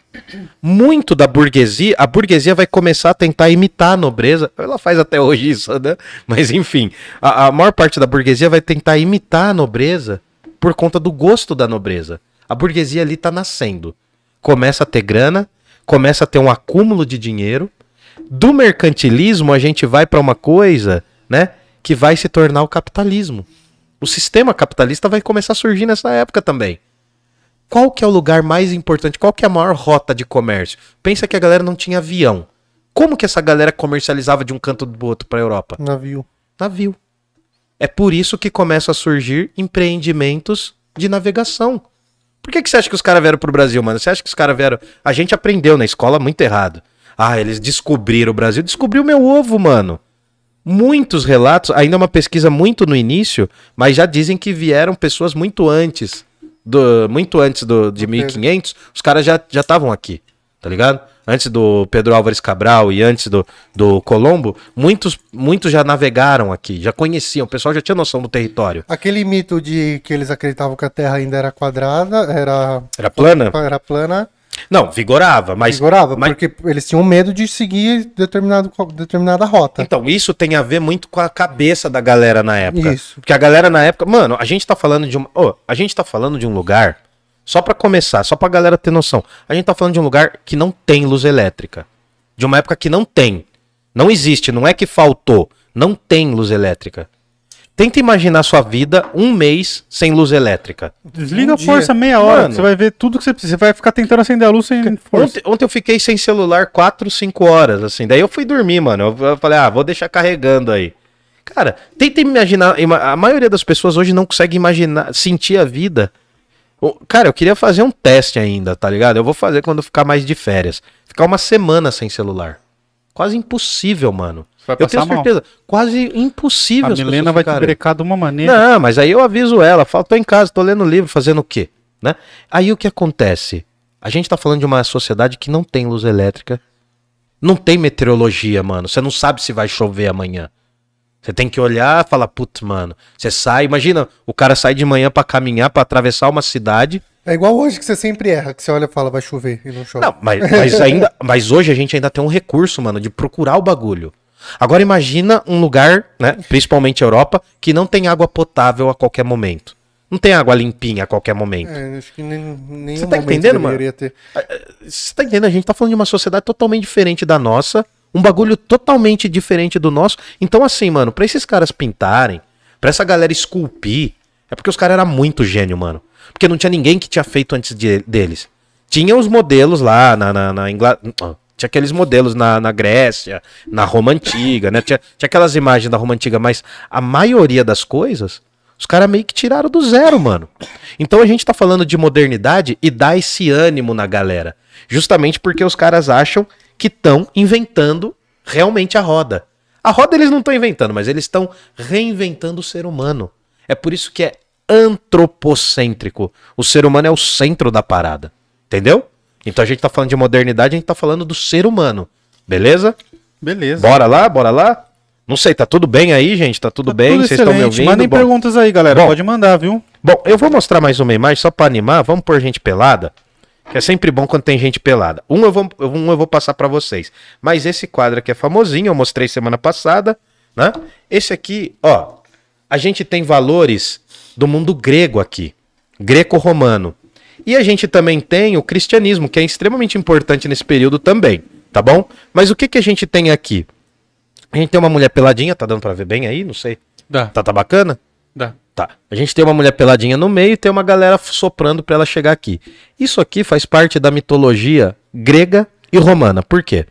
Muito da burguesia, a burguesia vai começar a tentar imitar a nobreza. Ela faz até hoje isso, né? Mas enfim, a, a maior parte da burguesia vai tentar imitar a nobreza por conta do gosto da nobreza. A burguesia ali tá nascendo. Começa a ter grana, começa a ter um acúmulo de dinheiro. Do mercantilismo a gente vai para uma coisa, né, que vai se tornar o capitalismo. O sistema capitalista vai começar a surgir nessa época também Qual que é o lugar mais importante? Qual que é a maior rota de comércio? Pensa que a galera não tinha avião. Como que essa galera comercializava de um canto do outro para a Europa? Navio. Navio. É por isso que começam a surgir empreendimentos de navegação. Por que, que você acha que os caras vieram pro Brasil, mano? Você acha que os caras vieram. A gente aprendeu na escola muito errado. Ah, eles descobriram o Brasil. Descobriu meu ovo, mano. Muitos relatos, ainda é uma pesquisa muito no início, mas já dizem que vieram pessoas muito antes. Do, muito antes do, de 1500, os caras já estavam aqui, tá ligado? Antes do Pedro Álvares Cabral e antes do, do Colombo, muitos, muitos já navegaram aqui, já conheciam, o pessoal já tinha noção do território. Aquele mito de que eles acreditavam que a Terra ainda era quadrada, era, Era plana? era plana, Não, vigorava, mas. vigorava, mas- porque eles tinham medo de seguir determinado, determinada rota. Então, isso tem a ver muito com a cabeça da galera na época. Isso. Porque a galera na época. Mano, a gente tá falando de um. ô, a gente tá falando de um lugar. Só pra começar, só pra galera ter noção. A gente tá falando de um lugar que não tem luz elétrica. De uma época que não tem. Não existe, não é que faltou. Não tem luz elétrica. Tenta imaginar sua vida um mês sem luz elétrica. Desliga Um a força dia. meia hora, Mano. você vai ver tudo que você precisa. Você vai ficar tentando acender a luz sem força. Ontem, ontem eu fiquei sem celular 4, 5 horas, assim. Daí eu fui dormir, mano. Eu, falei, ah, vou deixar carregando aí. Cara, tenta imaginar. ima- A maioria das pessoas hoje não consegue imaginar, sentir a vida. Cara, eu queria fazer um teste ainda, tá ligado? Eu vou fazer quando eu ficar mais de férias. Ficar uma semana sem celular. Quase impossível, mano. Eu tenho mal. certeza. Quase impossível. A Milena vai te ficarem. brecar de uma maneira. Não, mas aí eu aviso ela, falo, tô em casa, tô lendo livro, fazendo o quê? Né? Aí o que acontece? A gente tá falando de uma sociedade que não tem luz elétrica, não tem meteorologia, mano. Você não sabe se vai chover amanhã. Você tem que olhar e falar, putz, mano. Você sai, imagina, o cara sai de manhã pra caminhar, pra atravessar uma cidade. É igual hoje que você sempre erra, que você olha e fala, vai chover e não chove. Não, mas, mas ainda, mas hoje a gente ainda tem um recurso, mano, de procurar o bagulho. Agora imagina um lugar, né, principalmente Europa, que não tem água potável a qualquer momento. Não tem água limpinha a qualquer momento. É, acho que nem, nem Você tá entendendo, mano? ter. Você tá entendendo? A gente tá falando de uma sociedade totalmente diferente da nossa, um bagulho totalmente diferente do nosso. Então, assim, mano, pra esses caras pintarem, pra essa galera esculpir, é porque os caras eram muito gênio, mano. Porque não tinha ninguém que tinha feito antes de- deles. Tinha os modelos lá na, na, na Inglaterra. Tinha aqueles modelos na, na Grécia, na Roma Antiga, né? Tinha, tinha aquelas imagens da Roma Antiga, mas a maioria das coisas, os caras meio que tiraram do zero, mano. Então a gente tá falando de modernidade e dá esse ânimo na galera. Justamente porque os caras acham que estão inventando realmente a roda. A roda eles não estão inventando, mas eles estão reinventando o ser humano. É por isso que é antropocêntrico. O ser humano é o centro da parada. Entendeu? Então a gente tá falando de modernidade, a gente tá falando do ser humano. Beleza? Beleza. Bora lá, bora lá? Não sei, tá tudo bem aí, gente? Tá tudo Tá bem? Vocês estão me ouvindo? Mandem Bom, perguntas aí, galera. Bom. Pode mandar, viu? Bom, eu vou mostrar mais uma imagem só pra animar. Vamos pôr gente pelada. Que é sempre bom quando tem gente pelada. Um eu vou, um eu vou passar pra vocês. Mas esse quadro aqui é famosinho, eu mostrei semana passada, né? Esse aqui, ó, a gente tem valores do mundo grego aqui, greco-romano. E a gente também tem o cristianismo, que é extremamente importante nesse período também, tá bom? Mas o que que a gente tem aqui? A gente tem uma mulher peladinha, tá dando pra ver bem aí? Não sei. Dá, Tá, tá bacana? dá. Tá. A gente tem uma mulher peladinha no meio e tem uma galera soprando pra ela chegar aqui. Isso aqui faz parte da mitologia grega e romana. Por quê?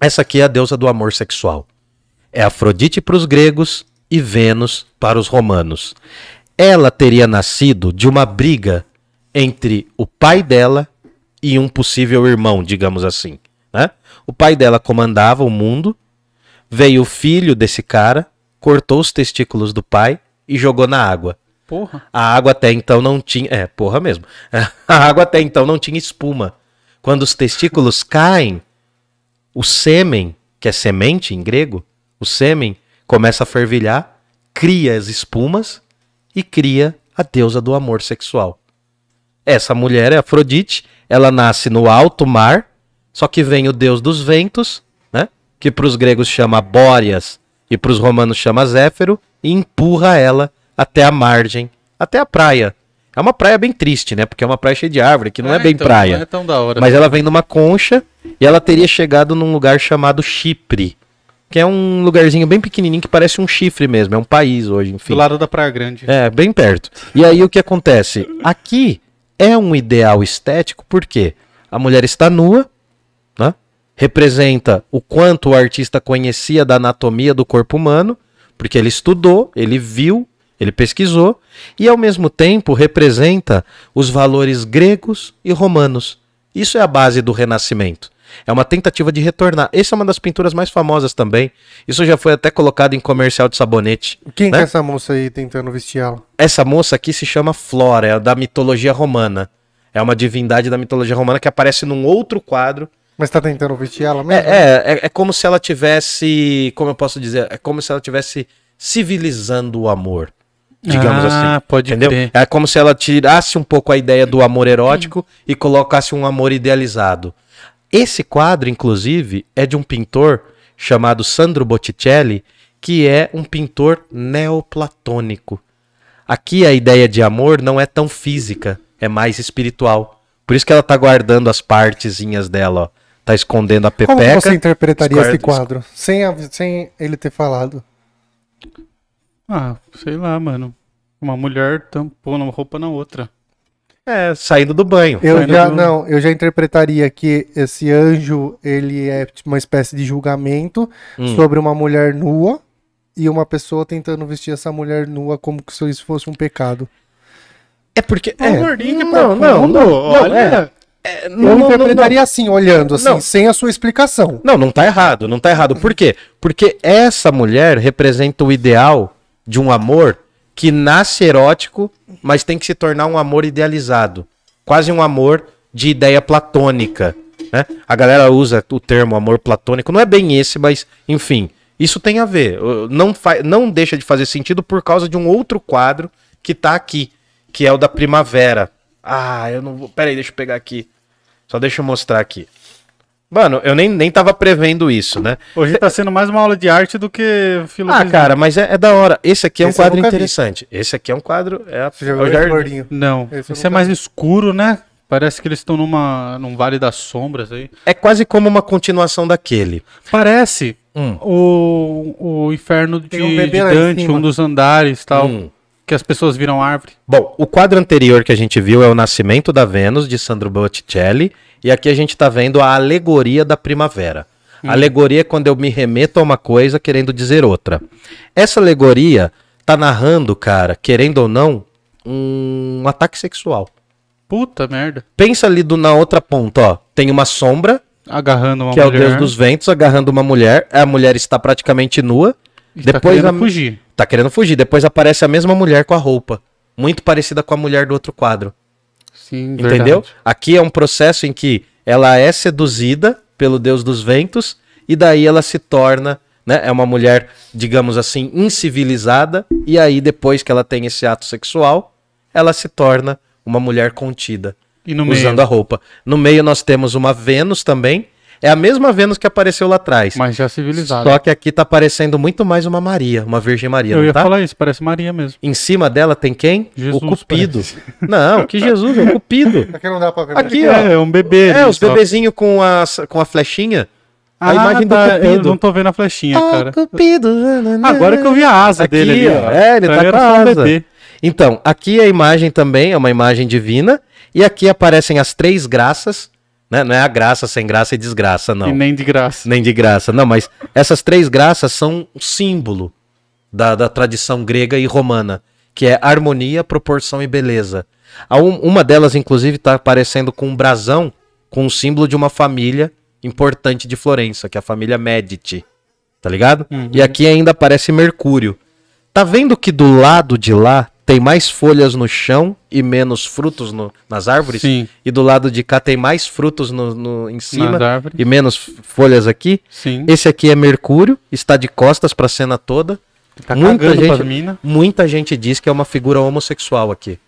Essa aqui é a deusa do amor sexual. É Afrodite para os gregos e Vênus para os romanos. Ela teria nascido de uma briga entre o pai dela e um possível irmão, digamos assim. Né? O pai dela comandava o mundo, veio o filho desse cara, cortou os testículos do pai e jogou na água. Porra. A água até então não tinha. É, porra mesmo. A água até então não tinha espuma. Quando os testículos caem, o sêmen, que é semente em grego, o sêmen começa a fervilhar, cria as espumas e cria a deusa do amor sexual. Essa mulher é Afrodite, ela nasce no alto mar, só que vem o deus dos ventos, né? Que para os gregos chama Bóreas e para os romanos chama Zéfiro, e empurra ela até a margem, até a praia. É uma praia bem triste, né? Porque é uma praia cheia de árvore, que não é, bem então, praia. Não é tão da hora. Mas ela vem numa concha e ela teria chegado num lugar chamado Chipre, que é um lugarzinho bem pequenininho que parece um chifre mesmo, é um país hoje, enfim. Do lado da Praia Grande. É, bem perto. E aí o que acontece? Aqui é um ideal estético porque a mulher está nua, né? representa o quanto o artista conhecia da anatomia do corpo humano, porque ele estudou, ele viu, ele pesquisou, e ao mesmo tempo representa os valores gregos e romanos. Isso é a base do Renascimento. É uma tentativa de retornar. Essa é uma das pinturas mais famosas também. Isso já foi até colocado em comercial de sabonete. Quem né? que é essa moça aí tentando vestir ela? Essa moça aqui se chama Flora, é da mitologia romana. É uma divindade da mitologia romana que aparece num outro quadro. Mas tá tentando vestir ela É, mesmo? é, é, é como se ela tivesse. Como eu posso dizer? É como se ela tivesse civilizando o amor. Digamos ah, assim. pode Entendeu? crer. É como se ela tirasse um pouco a ideia do amor erótico e colocasse um amor idealizado. Esse quadro, inclusive, é de um pintor chamado Sandro Botticelli, que é um pintor neoplatônico. Aqui a ideia de amor não é tão física, é mais espiritual. Por isso que ela tá guardando as partezinhas dela, ó. Tá escondendo a Como pepeca. você interpretaria escorre- esse quadro? Sem, a- sem ele ter falado. Ah, sei lá, mano. Uma mulher tampando uma roupa na outra. É, saindo do banho. Eu Saindo já, do- não, eu já interpretaria que esse anjo, ele é uma espécie de julgamento Hum. sobre uma mulher nua e uma pessoa tentando vestir essa mulher nua como se isso fosse um pecado. É porque. Ô, É, gordinho, que não, não, profundo, não, olha. É, Eu não, não, não, interpretaria assim, olhando, assim, Não. sem a sua explicação. Não, não tá errado, não tá errado. Por quê? Porque essa mulher representa o ideal de um amor que nasce erótico, mas tem que se tornar um amor idealizado. Quase um amor de ideia platônica. Né? A galera usa o termo amor platônico, não é bem esse, mas enfim, isso tem a ver. Não, não deixa de fazer sentido por causa de um outro quadro que tá aqui, que é o da primavera. Ah, eu não vou. Pera aí, deixa eu pegar aqui. Só deixa eu mostrar aqui. Mano, eu nem, nem tava prevendo isso, né? Hoje tá sendo mais uma aula de arte do que Ah, filosofia. cara, mas é, é da hora. Esse aqui é um Esse eu quadro nunca vi. interessante. Esse aqui é um quadro. É, a, Você já é viu o esse jardim. gordinho? Não, Esse esse é mais escuro, né? Parece que eles estão numa, num vale das sombras aí. É quase como uma continuação daquele. Parece Hum. o, o inferno de, um bebê de Dante, um dos andares tal. Hum. Que as pessoas viram árvore. Bom, o quadro anterior que a gente viu é o Nascimento da Vênus, de Sandro Botticelli. E aqui a gente tá vendo a alegoria da primavera. A alegoria é quando eu me remeto a uma coisa querendo dizer outra. Essa alegoria tá narrando, cara, querendo ou não, um ataque sexual. Puta merda. Pensa ali do, na outra ponta, ó. Tem uma sombra, Agarrando uma que é o mulher. deus dos ventos, agarrando uma mulher. A mulher está praticamente nua. e tá Depois a- fugir. Tá querendo fugir. Depois aparece a mesma mulher com a roupa. Muito parecida com a mulher do outro quadro. Sim, Entendeu? verdade. Aqui é um processo em que ela é seduzida pelo deus dos ventos e daí ela se torna, né? É uma mulher, digamos assim, incivilizada e aí depois que ela tem esse ato sexual, ela se torna uma mulher contida, E no meio. usando a roupa. No meio nós temos uma Vênus também. É a mesma Vênus que apareceu lá atrás. Mas já civilizado. Só que aqui tá aparecendo muito mais uma Maria, uma Virgem Maria, Eu não ia tá? falar isso, parece Maria mesmo. Em cima dela tem quem? Jesus, o Cupido. parece. Não, que Jesus, é o Cupido. Aqui não dá pra ver. Aqui, ó. É, é um bebê. É, os bebezinhos com a, com a flechinha. Ah, a imagem do tá, Eu Cupido. não tô vendo a flechinha, cara. Cupido. Agora que eu vi a asa Aqui, dele ali, ó. É, ele Pra tá com a um asa. bebê. Então, aqui a imagem também é uma imagem divina. E aqui aparecem as três graças. Né? Não é a graça sem graça e desgraça, não. E nem de graça. Nem de graça. Não, mas essas três graças são um símbolo da, da tradição grega e romana, que é harmonia, proporção e beleza. Um- uma delas, inclusive, está aparecendo com um brasão com o símbolo de uma família importante de Florença, que é a família Medici. Tá ligado? E aqui ainda aparece Mercúrio. Tá vendo que do lado de lá tem mais folhas no chão e menos frutos no- nas árvores? Sim. E do lado de cá tem mais frutos no, no- em cima e menos folhas aqui? Sim. Esse aqui é Mercúrio, está de costas para a cena toda. Tá muita gente, muita gente diz que é uma figura homossexual aqui.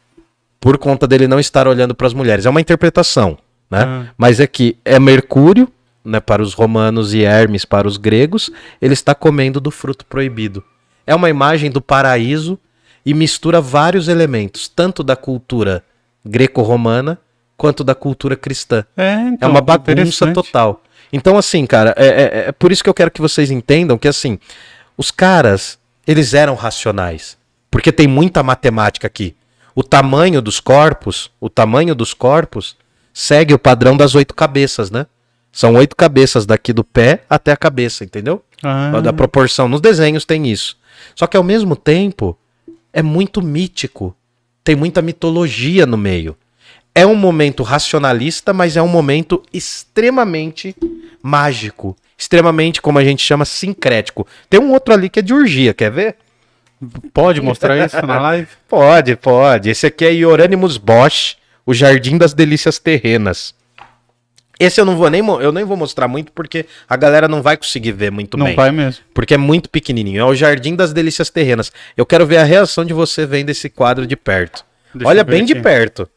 Por conta dele não estar olhando para as mulheres. É uma interpretação, né? Ah. Mas é que é Mercúrio, né, para os romanos e Hermes para os gregos, ele está comendo do fruto proibido. É uma imagem do paraíso e mistura vários elementos, tanto da cultura greco-romana quanto da cultura cristã. É, É então, uma bagunça total. Então, assim, cara, é, é- é por isso que eu quero que vocês entendam que, assim, os caras, eles eram racionais. Porque tem muita matemática aqui. o tamanho dos corpos, o tamanho dos corpos segue o padrão das oito cabeças, né? São oito cabeças daqui do pé até a cabeça, entendeu? Ah, Da proporção. Nos desenhos tem isso. Só que ao mesmo tempo é muito mítico. Tem muita mitologia no meio. É um momento racionalista, mas é um momento extremamente mágico. Extremamente, como a gente chama, sincrético. Tem um outro ali que é de urgia, quer ver? Pode mostrar isso na live? Pode, pode. Esse aqui é Ioranimus Bosch, o Jardim das Delícias Terrenas. Esse eu não vou nem, eu nem vou mostrar muito porque a galera não vai conseguir ver muito Não bem. vai mesmo. Porque é muito pequenininho. É o Jardim das Delícias Terrenas. Eu quero ver a reação de você vendo esse quadro de perto. Deixa Olha bem de aqui. perto.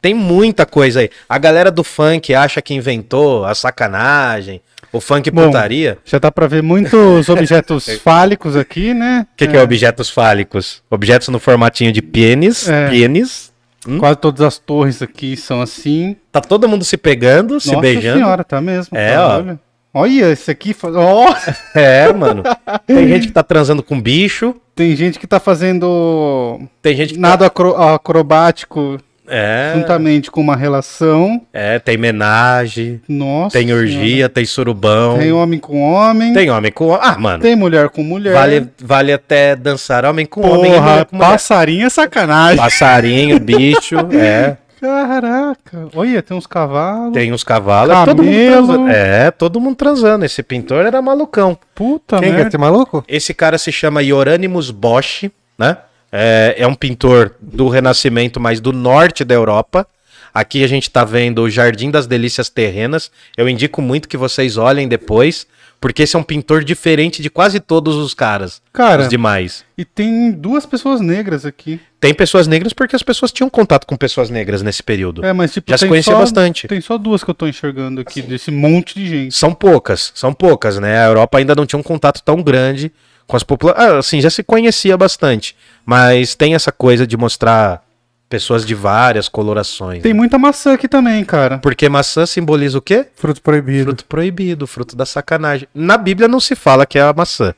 Tem muita coisa aí. A galera do funk acha que inventou a sacanagem, o funk Bom, putaria. Já dá pra ver muitos objetos fálicos aqui, né? O que, que é objetos fálicos? Objetos no formatinho de pênis. É. Pênis. Quase todas as torres aqui são assim. Tá todo mundo se pegando, se Nossa beijando. senhora, tá mesmo. É, tá, ó. Olha. Olha, esse aqui. Ó, É, mano. Tem gente que tá transando com bicho. tem gente que tá fazendo Tem gente que nado acro- acrobático Tá... É. juntamente com uma relação. É, tem menagem, Nossa. tem Senhora. orgia, tem surubão. Tem homem com homem. Tem homem com Ah, mano. Tem mulher com mulher. Vale, vale até dançar homem com homem e Porra, com mulher. passarinho é sacanagem. Passarinho, bicho, é. Caraca. Olha, tem uns cavalos. Tem uns cavalos. é Todo mundo Camelo. transando. É, todo mundo transando. Esse pintor era malucão. Puta Quem que é merda. esse maluco? Esse cara se chama Ioranimus Bosch, né? É, é um pintor do Renascimento, mas do norte da Europa. Aqui a gente tá vendo o Jardim das Delícias Terrenas. Eu indico muito que vocês olhem depois, porque esse é um pintor diferente de quase todos os caras. Cara, Os demais. e tem duas pessoas negras aqui. Tem pessoas negras porque as pessoas tinham contato com pessoas negras nesse período. É, mas tipo, Já se conhecia só, bastante. Tem só duas que eu tô enxergando aqui, desse monte de gente. São poucas, são poucas, né? A Europa ainda não tinha um contato tão grande com as populações. Ah, assim, já se conhecia bastante. Mas tem essa coisa de mostrar pessoas de várias colorações. Tem né? muita maçã aqui também, cara. Porque maçã simboliza o quê? Fruto proibido. Fruto proibido, fruto da sacanagem. Na Bíblia não se fala que é a maçã.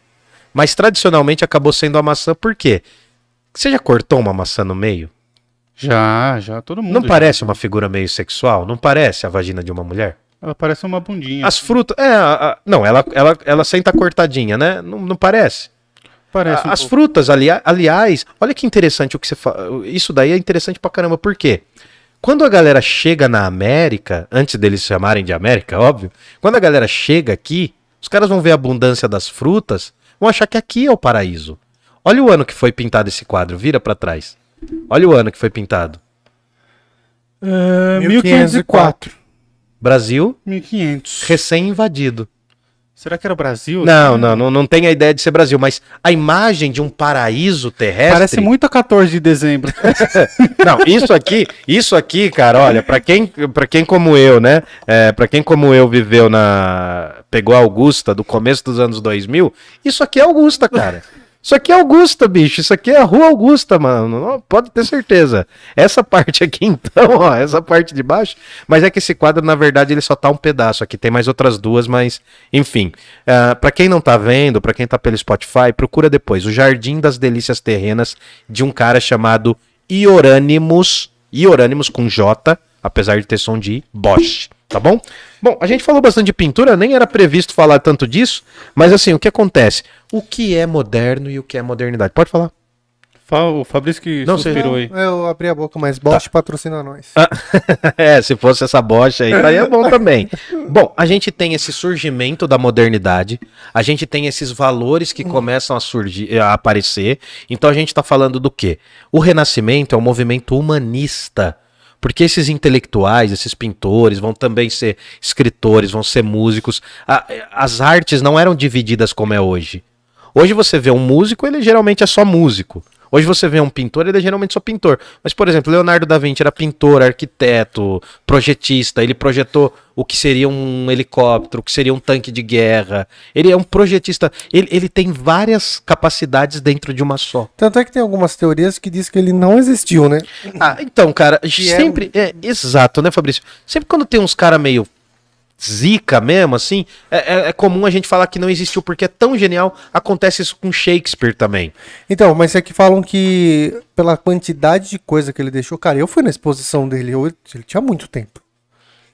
Mas tradicionalmente acabou sendo a maçã por quê? Você já cortou uma maçã no meio? Já, já, todo mundo. Não já. parece uma figura meio sexual? Não parece a vagina de uma mulher? Ela parece uma bundinha. As frutas. É, a- a- não, ela, ela, ela senta cortadinha, né? Não, não parece? Parece um As pouco. frutas, ali, aliás, olha que interessante o que você fala. Isso daí é interessante pra caramba, por quê? Quando a galera chega na América, antes deles se chamarem de América, óbvio, quando a galera chega aqui, os caras vão ver a abundância das frutas, vão achar que aqui é o paraíso. Olha o ano que foi pintado esse quadro, vira pra trás. Olha o ano que foi pintado. É, 1504. 1504. Brasil, 1500. recém-invadido. Será que era o Brasil? Não, não, não, não tem a ideia de ser Brasil, mas a imagem de um paraíso terrestre. Parece muito a 14 de dezembro. Não, isso aqui, isso aqui, cara, olha, pra quem, para quem como eu, né? É, para quem como eu viveu na pegou a Augusta do começo dos anos 2000, isso aqui é Augusta, cara. Isso aqui é Augusta, bicho. Isso aqui é a Rua Augusta, mano. Pode ter certeza. Essa parte aqui, então, ó, essa parte de baixo. Mas é que esse quadro, na verdade, ele só tá um pedaço aqui. Tem mais outras duas, mas, enfim. Uh, para quem não tá vendo, pra quem tá pelo Spotify, procura depois. O Jardim das Delícias Terrenas, de um cara chamado Ioranimus. Ioranimus com J, apesar de ter som de I, Bosch. Tá bom? Bom, a gente falou bastante de pintura, nem era previsto falar tanto disso, mas assim, o que acontece? O que é moderno e o que é modernidade? Pode falar. Fa- O Fabrício que Não, suspirou aí. Eu abri a boca, mas Bosch patrocina nós. é, se fosse essa bocha aí, aí é bom também. Bom, a gente tem esse surgimento da modernidade, a gente tem esses valores que começam a surgir, a aparecer. Então a gente tá falando do quê? O Renascimento é um movimento humanista. Porque esses intelectuais, esses pintores, vão também ser escritores, vão ser músicos. A- as artes não eram divididas como é hoje. Hoje você vê um músico, ele geralmente é só músico. Hoje você vê um pintor, ele é geralmente só pintor. Mas, por exemplo, Leonardo da Vinci era pintor, arquiteto, projetista. Ele projetou o que seria um helicóptero, o que seria um tanque de guerra. Ele é um projetista. Ele, ele tem várias capacidades dentro de uma só. Tanto é que tem algumas teorias que diz que ele não existiu, né? Ah, então, cara, Que é sempre. É, exato, né, Fabrício? Sempre quando tem uns cara meio zica mesmo, assim, é, é- é comum a gente falar que não existiu porque é tão genial. Acontece isso com Shakespeare também. Então, mas é que falam que pela quantidade de coisa que ele deixou, cara, eu fui na exposição dele, eu- ele tinha muito tempo.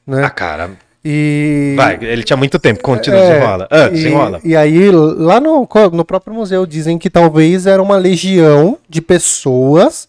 Né? Ah, cara, E. vai, ele tinha muito tempo, continua, É, desenrola. Ah, e, desenrola. e aí, lá no, no próprio museu, dizem que talvez era uma legião de pessoas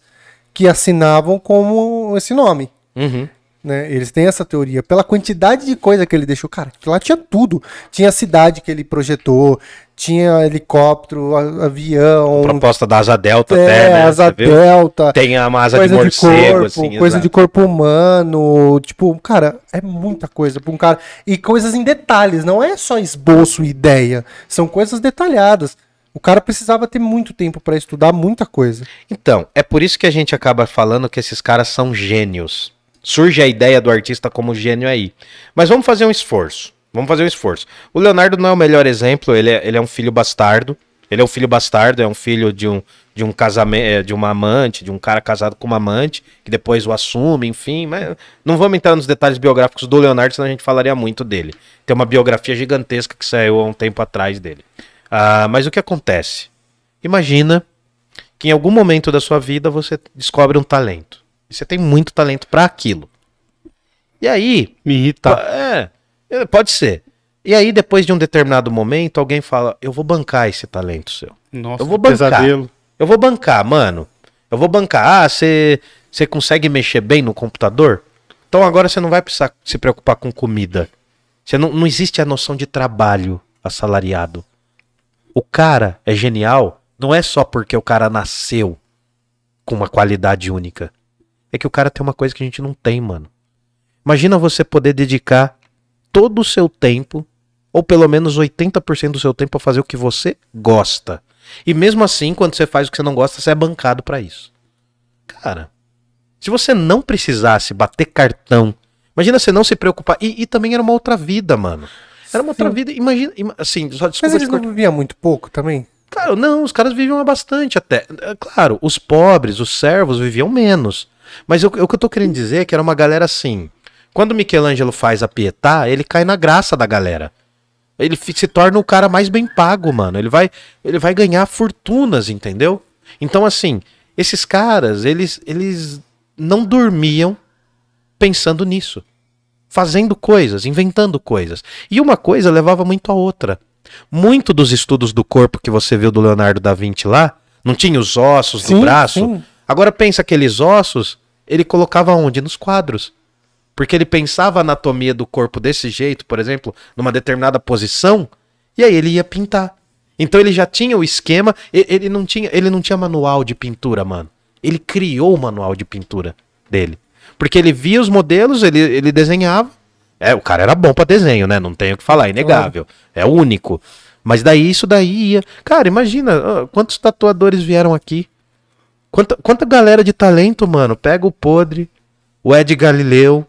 que assinavam como esse nome. Uhum. Né? Eles têm essa teoria. Pela quantidade de coisa que ele deixou, cara, lá tinha tudo. Tinha a cidade que ele projetou, tinha helicóptero, a- avião, Proposta da asa delta é, até, né? asa delta, Tem a asa de de, morcego, corpo, assim. coisa exato. de corpo humano. Tipo, cara, é muita coisa pra um cara. E coisas em detalhes, não é só esboço e ideia. São coisas detalhadas. O cara precisava ter muito tempo pra estudar muita coisa. Então, é por isso que a gente acaba falando que esses caras são gênios. Surge a ideia do artista como gênio aí. Mas vamos fazer um esforço. Vamos fazer um esforço. O Leonardo não é o melhor exemplo, ele é, ele é um filho bastardo. Ele é um filho bastardo, é um filho de um, de um casamento, de uma amante, de um cara casado com uma amante, que depois o assume, enfim. Mas não vamos entrar nos detalhes biográficos do Leonardo, senão a gente falaria muito dele. Tem uma biografia gigantesca que saiu há um tempo atrás dele. Ah, mas o que acontece? Imagina que em algum momento da sua vida você descobre um talento. E você tem muito talento para aquilo. E aí, Me irrita. é, é, pode ser. E aí, depois de um determinado momento, alguém fala: Eu vou bancar esse talento seu. Nossa, eu vou bancar. pesadelo. Eu vou bancar, mano. Eu vou bancar. Ah, você você consegue mexer bem no computador? Então agora você não vai precisar se preocupar com comida. Você não, não existe a noção de trabalho assalariado. O cara é genial, não é só porque o cara nasceu com uma qualidade única. É que o cara tem uma coisa que a gente não tem, mano. Imagina você poder dedicar todo o seu tempo, ou pelo menos 80% do seu tempo, a fazer o que você gosta. E mesmo assim, quando você faz o que você não gosta, você é bancado pra isso. Cara, se você não precisasse bater cartão, imagina você não se preocupar. E, e também era uma outra vida, mano. Era uma outra Sim. vida. Imagina, ima- assim, só Mas desculpa eles te não viviam muito pouco também? Cara, não, os caras viviam bastante até. É, Claro, os pobres, os servos viviam menos. Mas o, que eu tô querendo dizer é que era uma galera assim. Quando Michelangelo faz a Pietà, ele cai na graça da galera. Ele se torna o cara mais bem pago, mano. Ele vai, ele vai ganhar fortunas, entendeu? Então, assim, esses caras, eles, eles não dormiam pensando nisso. Fazendo coisas, inventando coisas. E uma coisa levava muito a outra. Muito dos estudos do corpo que você viu do Leonardo da Vinci lá, não tinha os ossos do Sim, braço? sim. Agora pensa aqueles ossos, ele colocava onde? Nos quadros. Porque ele pensava a anatomia do corpo desse jeito, por exemplo, numa determinada posição, e aí ele ia pintar. Então ele já tinha o esquema, ele não tinha, ele não tinha manual de pintura, mano. Ele criou o manual de pintura dele. Porque ele via os modelos, ele, ele desenhava. É, o cara era bom pra desenho, né? Não tenho o que falar, inegável. É único. Mas daí isso daí ia. Cara, imagina ah, quantos tatuadores vieram aqui. Quanta, quanta galera de talento, mano. Pega o Podre, o Ed Galileu.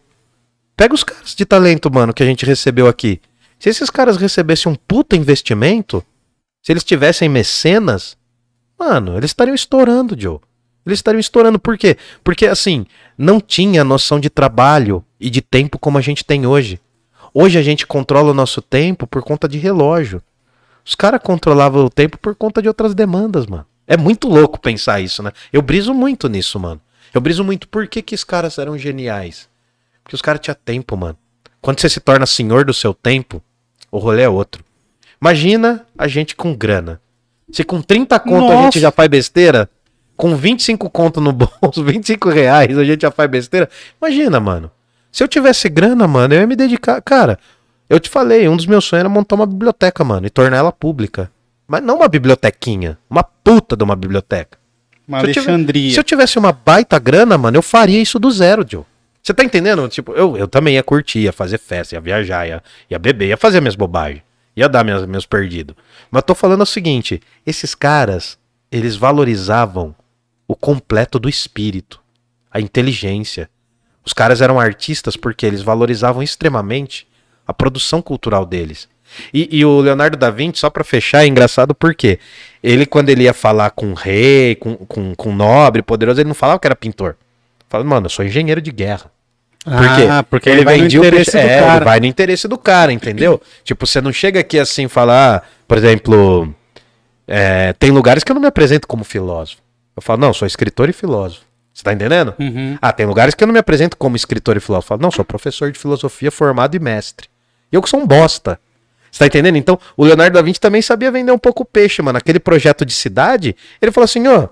Pega os caras de talento, mano, que a gente recebeu aqui. Se esses caras recebessem um puta investimento, se eles tivessem mecenas, mano, eles estariam estourando, Joe. Eles estariam estourando. Por quê? Porque, assim, não tinha noção de trabalho e de tempo como a gente tem hoje. Hoje a gente controla o nosso tempo por conta de relógio. Os caras controlavam o tempo por conta de outras demandas, mano. É muito louco pensar isso, né? Eu briso muito nisso, mano. Eu briso muito por que, que os caras eram geniais. Porque os caras tinham tempo, mano. Quando você se torna senhor do seu tempo, o rolê é outro. Imagina a gente com grana. Se com 30 conto a Nossa. gente já faz besteira, com 25 conto no bolso, 25 reais a gente já faz besteira. Imagina, mano. Se eu tivesse grana, mano, eu ia me dedicar. Cara, eu te falei, um dos meus sonhos era montar uma biblioteca, mano, e tornar ela pública. Mas não uma bibliotequinha, uma puta de uma biblioteca. Uma Se eu Alexandria. Se eu tivesse uma baita grana, mano, eu faria isso do zero, Joe. Você tá entendendo? Tipo, eu, eu também ia curtir, ia fazer festa, ia viajar, ia, ia beber, ia fazer minhas bobagens. Ia dar minhas, meus perdidos. Mas eu tô falando o seguinte: esses caras, eles valorizavam o completo do espírito, a inteligência. Os caras eram artistas porque eles valorizavam extremamente a produção cultural deles. E, e o Leonardo da Vinci, só pra fechar, é engraçado porque ele, quando ele ia falar com rei, com, com, com nobre, poderoso, ele não falava que era pintor. Falava, mano, eu sou engenheiro de guerra. Por quê? Ah, porque ele, ele vai no vendia o interesse do é, cara. ele vai no interesse do cara, entendeu? tipo, você não chega aqui assim e fala, ah, por exemplo, é, tem lugares que eu não me apresento como filósofo. Eu falo, não, sou escritor e filósofo. Você tá entendendo? Uhum. Ah, tem lugares que eu não me apresento como escritor e filósofo. Eu falo, não, sou professor de filosofia formado e mestre. E eu que sou um bosta. Você tá entendendo? Então, o Leonardo da Vinci também sabia vender um pouco o peixe, mano. Aquele projeto de cidade, ele falou assim, ó,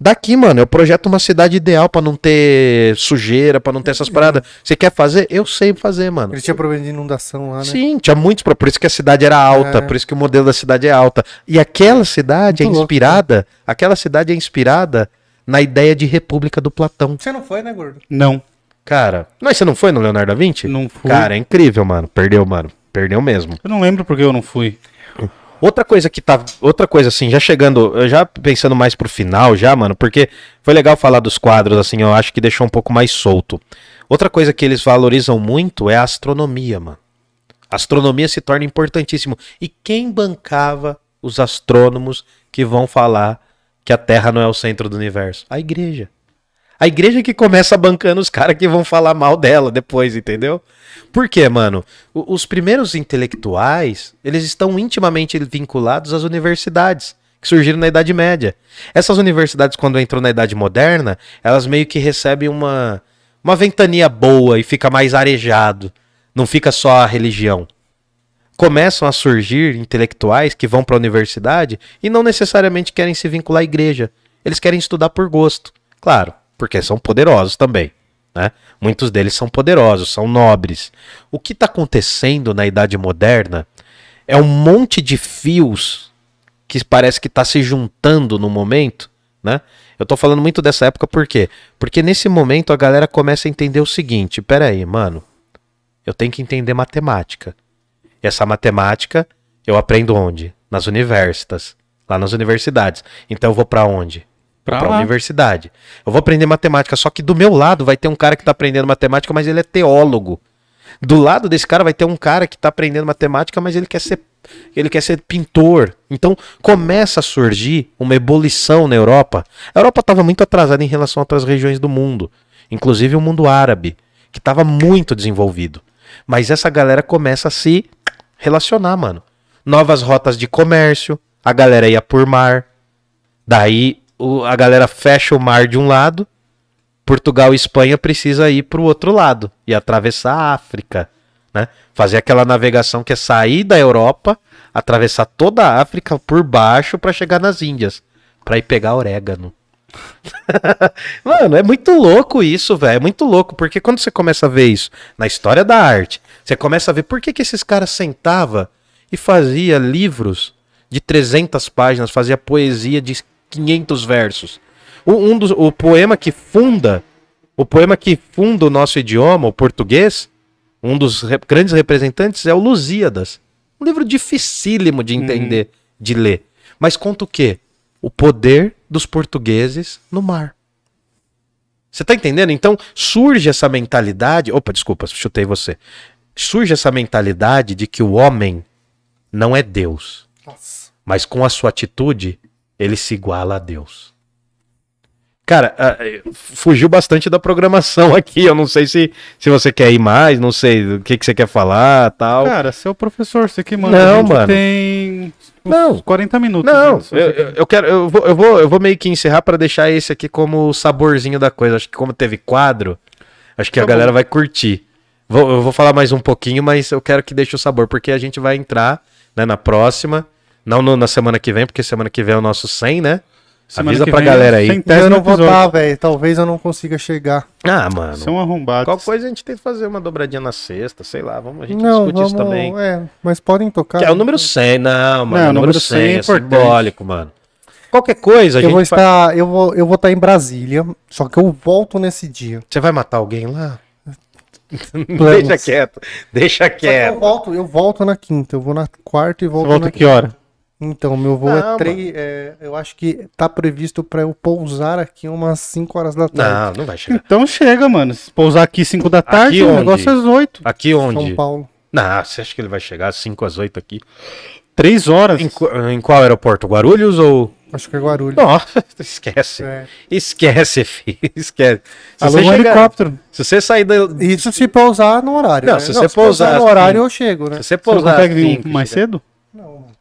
daqui, mano, eu projeto uma cidade ideal pra não ter sujeira, pra não ter essas paradas. Você quer fazer? Eu sei fazer, mano. Ele tinha problema de inundação lá, né? Sim, tinha muitos, pro- por isso que a cidade era alta, É. por isso que o modelo da cidade é alta. E aquela cidade é Muito louco, inspirada, aquela cidade é inspirada na ideia de república do Platão. Você não foi, né, gordo? Não, Cara, mas você não foi no Leonardo da Vinci? não fui. Cara, é incrível, mano. Perdeu, mano. Perdeu mesmo. Eu não lembro porque eu não fui. Outra coisa que tá. Outra coisa, assim, já chegando. Já pensando mais pro final, já, mano, porque foi legal falar dos quadros, assim, eu acho que deixou um pouco mais solto. Outra coisa que eles valorizam muito é a astronomia, mano. A astronomia se torna importantíssimo. E quem bancava os astrônomos que vão falar que a Terra não é o centro do universo? A igreja. A igreja que começa bancando os caras que vão falar mal dela depois, entendeu? Por quê, mano? O- Os primeiros intelectuais, eles estão intimamente vinculados às universidades, que surgiram na Idade Média. Essas universidades, quando entram na Idade Moderna, elas meio que recebem uma, uma ventania boa e fica mais arejado. Não fica só a religião. Começam a surgir intelectuais que vão para a universidade e não necessariamente querem se vincular à igreja. Eles querem estudar por gosto. Claro, porque são poderosos também. Né? Muitos deles são poderosos, são nobres. O que está acontecendo na Idade Moderna é um monte de fios que parece que está se juntando no momento. Né? Eu estou falando muito dessa época por quê? Porque nesse momento a galera começa a entender o seguinte: peraí, mano, eu tenho que entender matemática. E essa matemática eu aprendo onde? Nas universitas, lá nas universidades. Então eu vou para onde? Pra lá. universidade. Eu vou aprender matemática, só que do meu lado vai ter um cara que tá aprendendo matemática, mas ele é teólogo. Do lado desse cara vai ter um cara que tá aprendendo matemática, mas ele quer ser ele quer ser pintor. Então começa a surgir uma ebulição na Europa. A Europa estava muito atrasada em relação a outras regiões do mundo, inclusive o mundo árabe, que estava muito desenvolvido. Mas essa galera começa a se relacionar, mano. Novas rotas de comércio, a galera ia por mar, Daí o- a galera fecha o mar de um lado, Portugal e Espanha precisa ir para o outro lado e atravessar a África, né? Fazer aquela navegação que é sair da Europa, atravessar toda a África por baixo para chegar nas Índias, para ir pegar orégano. Mano, é muito louco isso, velho. É muito louco, porque quando você começa a ver isso na história da arte, você começa a ver por que, que esses caras sentavam e fazia livros de 300 páginas, fazia poesia de 500 versos. O, um dos, o poema que funda, o poema que funda o nosso idioma, o português, um dos re- grandes representantes é o Lusíadas. Um livro dificílimo de entender, de ler. Mas conta o quê? O poder dos portugueses no mar. Você tá entendendo? Então surge essa mentalidade. Opa, desculpa, chutei você. Surge essa mentalidade de que o homem não é Deus, Nossa. mas com a sua atitude ele se iguala a Deus. Cara, fugiu bastante da programação aqui. Eu não sei se, se você quer ir mais, não sei o que, que você quer falar tal. Cara, o professor, você que manda. Não, a mano. tem uns Não. 40 minutos. Não, né, eu, eu- quer. eu quero. Eu vou, eu, vou, eu vou meio que encerrar pra deixar esse aqui como o saborzinho da coisa. Acho que como teve quadro, acho que a Tá galera bom. vai curtir. Vou, eu vou falar mais um pouquinho, mas eu quero que deixe o sabor, porque a gente vai entrar né, na próxima. Não no- na semana que vem, porque semana que vem é o nosso 100, né? Semana Avisa pra vem é galera aí. Eu não vou estar, velho. Talvez eu não consiga chegar. Ah, mano. São arrombados. Qual coisa a gente tem que fazer uma dobradinha na sexta, sei lá, vamos, a gente não, discute vamos, isso também. É, mas podem tocar. Que é o número 100, não, mano. Não, o número número 100 100 é, é simbólico, mano. Qualquer coisa, a Eu gente vou fa- estar, eu vou, eu vou estar em Brasília, só que eu volto nesse dia. Você vai matar alguém lá? Deixa quieto, deixa Só que eu quieto. volto, eu volto na quinta, eu vou na quarta e Você volto volta na que hora? Então, meu voo Não, é três. é, eu acho que tá previsto pra eu pousar aqui umas 5 horas da tarde. Não, não vai chegar. Então chega, mano. Se pousar aqui 5 da tarde, o onde? negócio é às 8. Aqui onde? São Paulo. Não, você acha que ele vai chegar às 5 às 8 aqui? 3 horas. Em, em qual aeroporto? Guarulhos ou. Acho que é Guarulhos. Nossa, esquece. É. Esquece, filho. Esquece. Se Alô, você, um chegar- helicóptero. se você sair da. Isso se pousar no horário. Não, né? se você pousar no horário, eu chego, né? Se você Você não pousar consegue vir mais cedo? Não,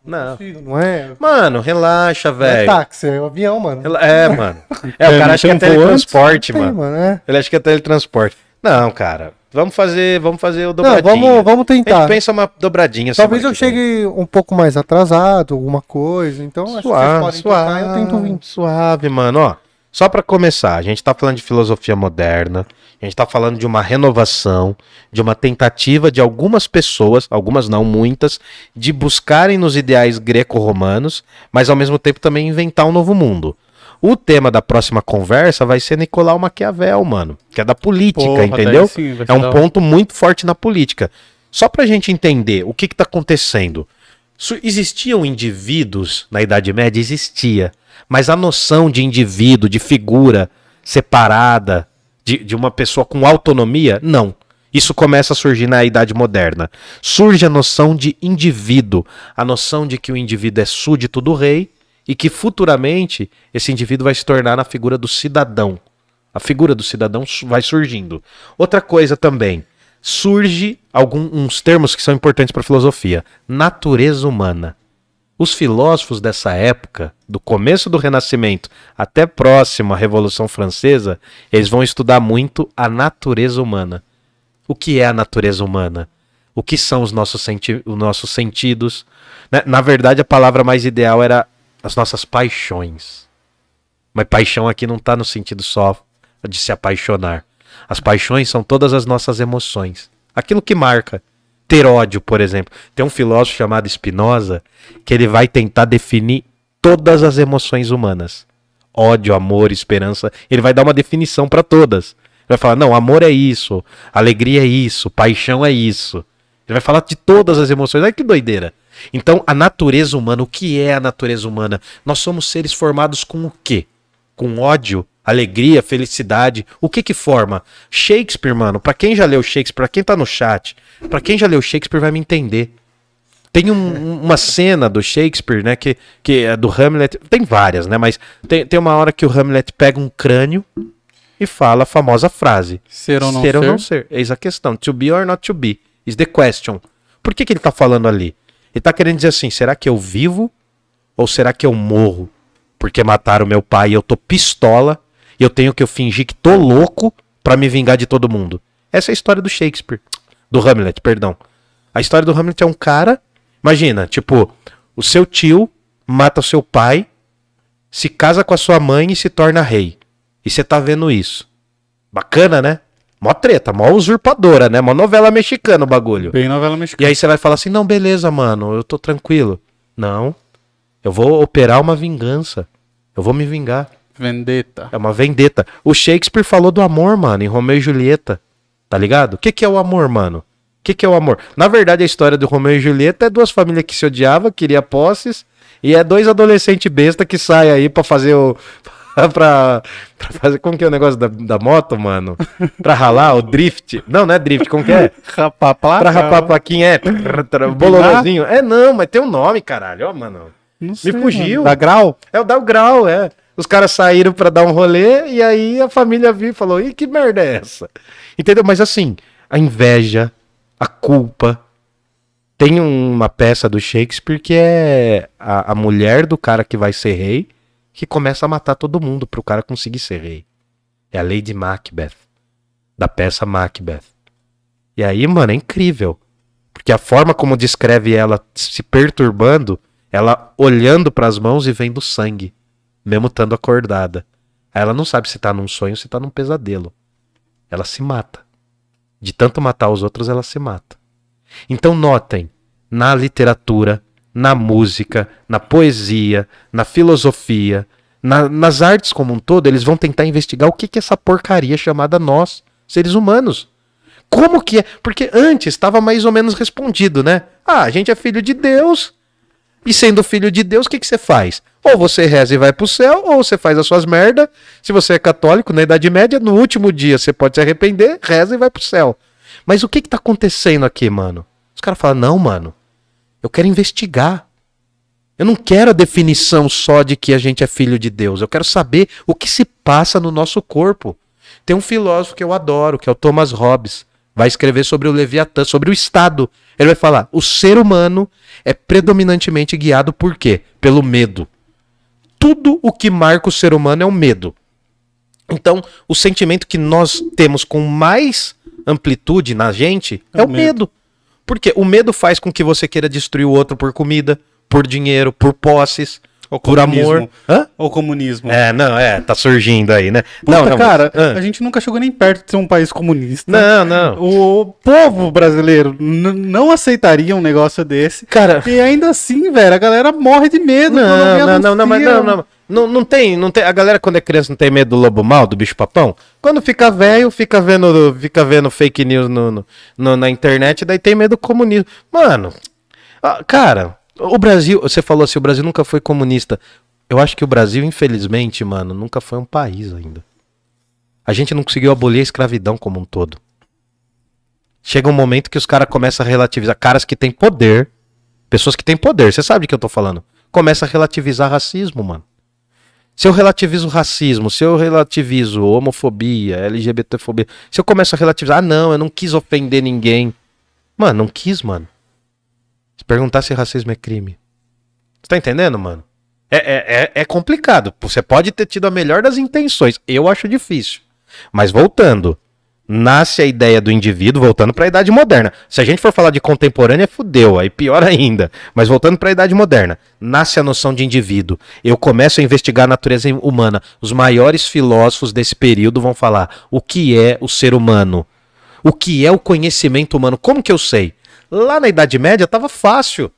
Não. consigo, não é. Mano, relaxa, Não é velho. táxi, é um avião, mano. É, mano. É, o É, cara não acha que é antes? teletransporte, Tem, mano. mano, é. Ele acha que é teletransporte. Não, cara. Vamos fazer, vamos fazer o Não, dobradinha. vamos, vamos A gente tentar. pensa uma dobradinha. Talvez semana eu vem. chegue um pouco mais atrasado, alguma coisa. Então, acho que vocês Suave, podem tocar, suave, eu tento vir. suave, mano. Ó, só pra começar, a gente tá falando de filosofia moderna, a gente tá falando de uma renovação, de uma tentativa de algumas pessoas, algumas não muitas, de buscarem nos ideais greco-romanos, mas ao mesmo tempo também inventar um novo mundo. O tema da próxima conversa vai ser Nicolau Maquiavel, mano, que é da política, Porra, entendeu? sim, É um ponto muito forte na política. Só pra gente entender o que que tá acontecendo. Existiam indivíduos na Idade Média? Existia. Mas a noção de indivíduo, de figura separada, de, de uma pessoa com autonomia, não. Isso começa a surgir na Idade Moderna. Surge a noção de indivíduo, a noção de que o indivíduo é súdito do rei e que futuramente esse indivíduo vai se tornar na figura do cidadão. A figura do cidadão vai surgindo. Outra coisa também, surge alguns termos que são importantes para a filosofia. Natureza humana. Os filósofos dessa época, do começo do Renascimento até próximo à Revolução Francesa, eles vão estudar muito a natureza humana. O que é a natureza humana? O que são os nossos, senti os nossos sentidos? Né? Na verdade, a palavra mais ideal era as nossas paixões. Mas paixão aqui não está no sentido só de se apaixonar. As paixões são todas as nossas emoções. Aquilo que marca. Ter ódio, por exemplo. Tem um filósofo chamado Spinoza que ele vai tentar definir todas as emoções humanas. Ódio, amor, esperança. Ele vai dar uma definição para todas. Ele vai falar: não, amor é isso, alegria é isso, paixão é isso. Ele vai falar de todas as emoções. Olha que doideira. Então, a natureza humana, o que é a natureza humana? Nós somos seres formados com o quê? Com ódio, alegria, felicidade. O que que forma? Shakespeare, mano. Pra quem já leu Shakespeare, pra quem tá no chat, pra quem já leu Shakespeare vai me entender. Tem um- uma cena do Shakespeare, né, que, que é do Hamlet, tem várias, né, mas tem, tem uma hora que o Hamlet pega um crânio e fala a famosa frase. Ser ou não ser ser? ou não ser. Eis a questão. To be or not to be. Is the question. Por que, que ele tá falando ali? Ele tá querendo dizer assim: será que eu vivo ou será que eu morro? Porque mataram meu pai e eu tô pistola e eu tenho que fingir que tô louco pra me vingar de todo mundo. Essa é a história do Shakespeare. Do Hamlet, perdão. A história do Hamlet é um cara. Imagina, tipo, o seu tio mata o seu pai, se casa com a sua mãe e se torna rei. E você tá vendo isso. Bacana, né? Mó treta, mó usurpadora, né? Mó novela mexicana o bagulho. Bem novela E mexicana. aí você vai falar assim: não, beleza, mano, eu tô tranquilo. Não. Eu vou operar uma vingança. Eu vou me vingar. Vendetta. É uma vendetta. O Shakespeare falou do amor, mano, em Romeu e Julieta. Tá ligado? O que, que é o amor, mano? O que, que é o amor? Na verdade, a história do Romeu e Julieta é duas famílias que se odiavam, queria posses, e é dois adolescentes besta que saem aí pra fazer o. pra, pra fazer. Como que é o negócio da, da moto, mano? Pra ralar, o drift. Não, não é drift, como que é? Rapar placa? Pra rapar a plaquinha é. Bolorozinho. É não, mas tem um nome, caralho. Ó, mano. Não sei, fugiu. mano. Da grau? É o Dal Grau, é. Os caras saíram pra dar um rolê e aí a família viu e falou: Ih, que merda é essa? Entendeu? Mas assim, a inveja, a culpa. Tem uma peça do Shakespeare que é a, a mulher do cara que vai ser rei que começa a matar todo mundo pro cara conseguir ser rei. É a Lady Macbeth, da peça Macbeth. E aí, mano, é incrível. Porque a forma como descreve ela se perturbando, ela olhando pras mãos e vendo sangue, mesmo estando acordada. Aí ela não sabe se tá num sonho ou se tá num pesadelo. Ela se mata. De tanto matar os outros, ela se mata. Então notem, na literatura, na música, na poesia, na filosofia, na- nas artes como um todo, eles vão tentar investigar o que que é essa porcaria chamada nós, seres humanos. Como que é? Porque antes estava mais ou menos respondido, né? Ah, a gente é filho de Deus. E sendo filho de Deus, o que, que você faz? Ou você reza e vai pro céu, ou você faz as suas merda. Se você é católico, na Idade Média, no último dia você pode se arrepender, reza e vai pro céu. Mas o que que tá acontecendo aqui, mano? Os caras falam, não, mano, eu quero investigar. Eu não quero a definição só de que a gente é filho de Deus. Eu quero saber o que se passa no nosso corpo. Tem um filósofo que eu adoro, que é o Thomas Hobbes. Vai escrever sobre o Leviatã, sobre o Estado. Ele vai falar: o ser humano é predominantemente guiado por quê? Pelo medo. Tudo o que marca o ser humano é o medo. Então, o sentimento que nós temos com mais amplitude na gente é, o medo. Porque o medo faz com que você queira destruir o outro por comida, por dinheiro, por posses, Ou por amor. Hã? Ou comunismo. É, não, é, tá surgindo aí, né? Puta, não, não, cara, mas- a gente nunca chegou nem perto de ser um país comunista. Não, não. O povo brasileiro não aceitaria um negócio desse. Cara, E ainda assim, velho, a galera morre de medo. alguém Não, não, não, não, mas não, não, não, não tem, não tem. A galera quando é criança não tem medo do lobo mal, do bicho papão. Quando fica velho, fica vendo, fica vendo fake news no, no- no- na internet, daí tem medo do comunismo. Mano, cara, o Brasil, você falou assim, o Brasil nunca foi comunista. Eu acho que o Brasil, infelizmente, mano, nunca foi um país ainda. A gente não conseguiu abolir a escravidão como um todo. Chega um momento que os caras começam a relativizar, caras que têm poder, pessoas que têm poder, você sabe de que eu tô falando. Começa a relativizar racismo, mano. Se eu relativizo racismo, se eu relativizo homofobia, LGBTfobia, se eu começo a relativizar, ah, não, eu não quis ofender ninguém. Mano, não quis, mano. Se perguntar se racismo é crime. Você tá entendendo, mano? É, é, é, é complicado. Você pode ter tido a melhor das intenções. Eu acho difícil. Mas voltando, nasce a ideia do indivíduo voltando para a idade moderna. Se a gente for falar de contemporânea, fudeu, aí pior ainda. Mas voltando para a idade moderna, nasce a noção de indivíduo. Eu começo a investigar a natureza humana. Os maiores filósofos desse período vão falar o que é o ser humano. O que é o conhecimento humano? Como que eu sei? Lá na Idade Média tava fácil.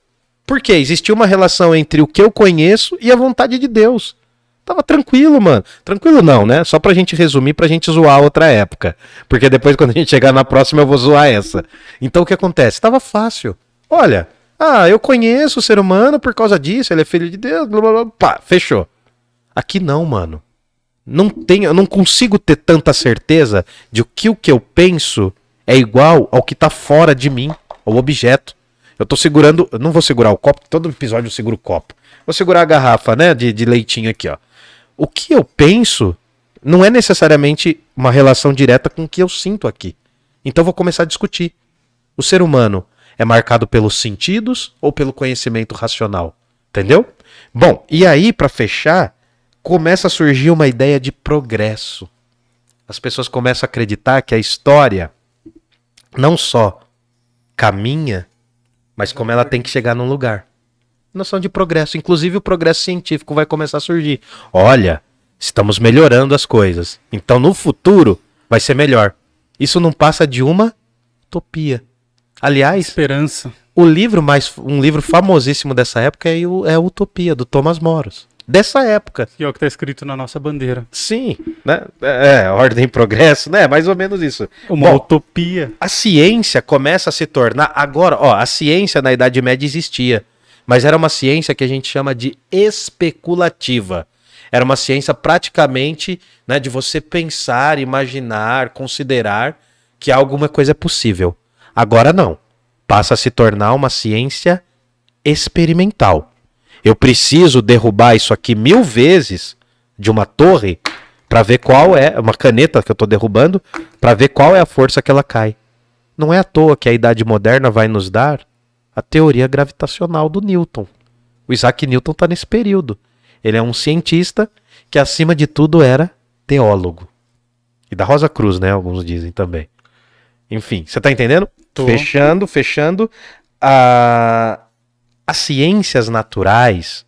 Por quê? Existia uma relação entre o que eu conheço e a vontade de Deus. Tava tranquilo, mano. Tranquilo não, né? Só pra gente resumir, pra gente zoar outra época. Porque depois, quando a gente chegar na próxima, eu vou zoar essa. Então, o que acontece? Tava fácil. Olha, ah, eu conheço o ser humano por causa disso, ele é filho de Deus, blá blá blá. Pá, fechou. Aqui não, mano. Não tenho, eu não consigo ter tanta certeza de que o que eu penso é igual ao que tá fora de mim, ao objeto. Eu tô segurando, eu não vou segurar o copo, todo episódio eu seguro o copo. Vou segurar a garrafa, né, de, de leitinho aqui, ó. O que eu penso não é necessariamente uma relação direta com o que eu sinto aqui. Então vou começar a discutir. O ser humano é marcado pelos sentidos ou pelo conhecimento racional? Entendeu? Bom, e aí, pra fechar, começa a surgir uma ideia de progresso. As pessoas começam a acreditar que a história não só caminha, mas como ela tem que chegar num lugar. Noção de progresso, inclusive o progresso científico vai começar a surgir. Olha, estamos melhorando as coisas. Então no futuro vai ser melhor. Isso não passa de uma utopia. Aliás, Esperança. o livro mais um livro famosíssimo dessa época é o é a Utopia do Thomas Moros. Dessa época. Que é o que tá escrito na nossa bandeira. Sim, né? É, ordem e progresso, né? Mais ou menos isso. Uma Bom, utopia. a ciência começa a se tornar. Agora, ó, a ciência na Idade Média existia. Mas era uma ciência que a gente chama de especulativa. Era uma ciência praticamente né, de você pensar, imaginar, considerar que alguma coisa é possível. Agora não. Passa a se tornar uma ciência experimental. Eu preciso derrubar isso aqui mil vezes de uma torre para ver qual é uma caneta que eu estou derrubando para ver qual é a força que ela cai. Não é à toa que a idade moderna vai nos dar a teoria gravitacional do Newton. O Isaac Newton está nesse período. Ele é um cientista que acima de tudo era teólogo. E da Rosa Cruz, né? Alguns dizem também. Enfim, você tá entendendo? Tô. Fechando, fechando. A... As ciências naturais,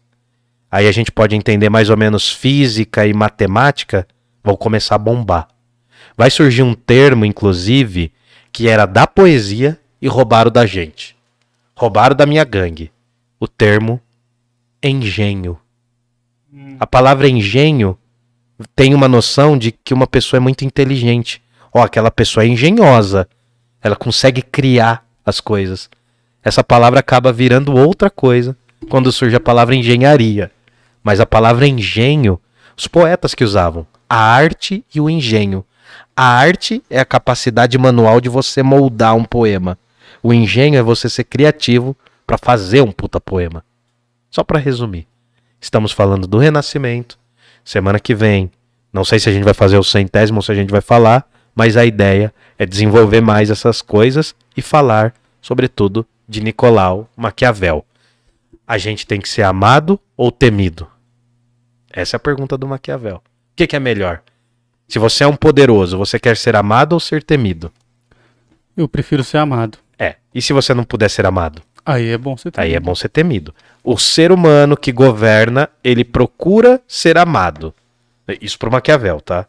aí a gente pode entender mais ou menos física e matemática, vão começar a bombar. Vai surgir um termo, inclusive, que era da poesia e roubaram da gente. Roubaram da minha gangue. O termo engenho. A palavra engenho tem uma noção de que uma pessoa é muito inteligente. Ó, aquela pessoa é engenhosa. Ela consegue criar as coisas. Essa palavra acaba virando outra coisa quando surge a palavra engenharia. Mas a palavra engenho, os poetas que usavam, a arte e o engenho. A arte é a capacidade manual de você moldar um poema. O engenho é você ser criativo para fazer um puta poema. Só pra resumir. Estamos falando do renascimento. Semana que vem, não sei se a gente vai fazer o centésimo ou se a gente vai falar, mas a ideia é desenvolver mais essas coisas e falar, sobretudo, de Nicolau Maquiavel. A gente tem que ser amado ou temido? Essa é a pergunta do Maquiavel. O que, que é melhor? Se você é um poderoso, você quer ser amado ou ser temido? Eu prefiro ser amado. É. E se você não puder ser amado? Aí é bom você ter. Aí é bom ser temido. O ser humano que governa, ele procura ser amado. Isso pro Maquiavel, tá?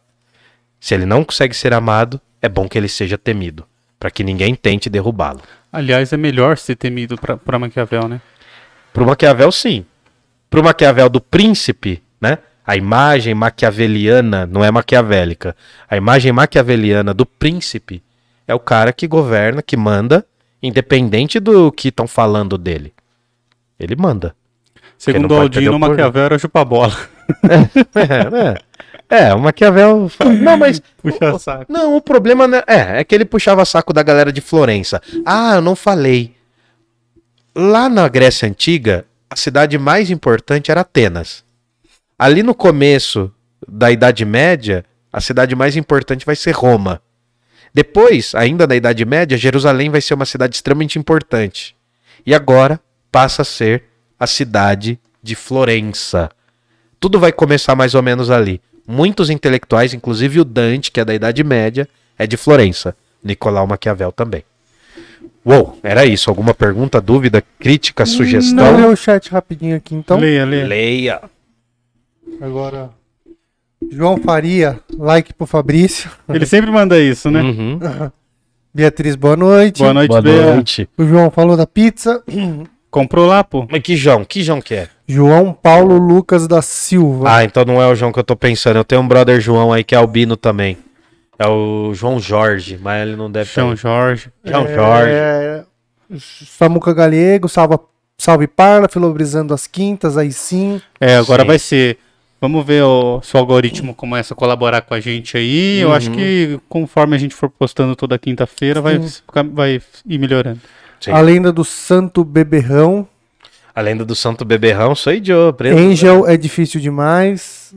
Se ele não consegue ser amado, é bom que ele seja temido, Pra que ninguém tente derrubá-lo. Aliás, é melhor ser temido pra Maquiavel, né? Pro Maquiavel, sim. Pro Maquiavel do príncipe, né? A imagem maquiaveliana não é maquiavélica. A imagem maquiaveliana do príncipe é o cara que governa, que manda, independente do que estão falando dele. Ele manda. Segundo o Aldino, o. Maquiavel era chupar bola. É, é. É, o Maquiavel. fala- Não, mas. Puxa saco. Não, o problema né, é, é que ele puxava saco da galera de Florença. Ah, eu não falei. Lá na Grécia Antiga, a cidade mais importante era Atenas. Ali no começo da Idade Média, a cidade mais importante vai ser Roma. Depois, ainda na Idade Média, Jerusalém vai ser uma cidade extremamente importante. E agora passa a ser a cidade de Florença. Tudo vai começar mais ou menos ali. Muitos intelectuais, inclusive o Dante, que é da Idade Média, é de Florença. Nicolau Maquiavel também. Uou, era isso. Alguma pergunta, dúvida, crítica, Não sugestão? lê o chat rapidinho aqui, então. Leia, leia. Leia. Agora. João Faria, like pro Fabrício. Ele sempre manda isso, né? Uhum. Beatriz, boa noite. Boa noite, Boa Bea. noite. O João falou da pizza. Comprou lá, pô. Mas que João? Que João que é? João Paulo Lucas da Silva. Ah, então não é o João que eu tô pensando. Eu tenho um brother João aí que é albino também. É o João Jorge, mas ele não deve Chão ter. Jorge. João Jorge. É, Samuca Galego, salva, salve Parla, filobrizando as quintas, aí sim. É, agora Sim. vai ser. Vamos ver o, se o algoritmo começa a colaborar com a gente aí. Eu Uhum. acho que conforme a gente for postando toda quinta-feira, vai, ficar- vai ir melhorando. Sim. A lenda do Santo Beberrão. A lenda do Santo Beberrão, sou eu, preto. Angel é difícil demais.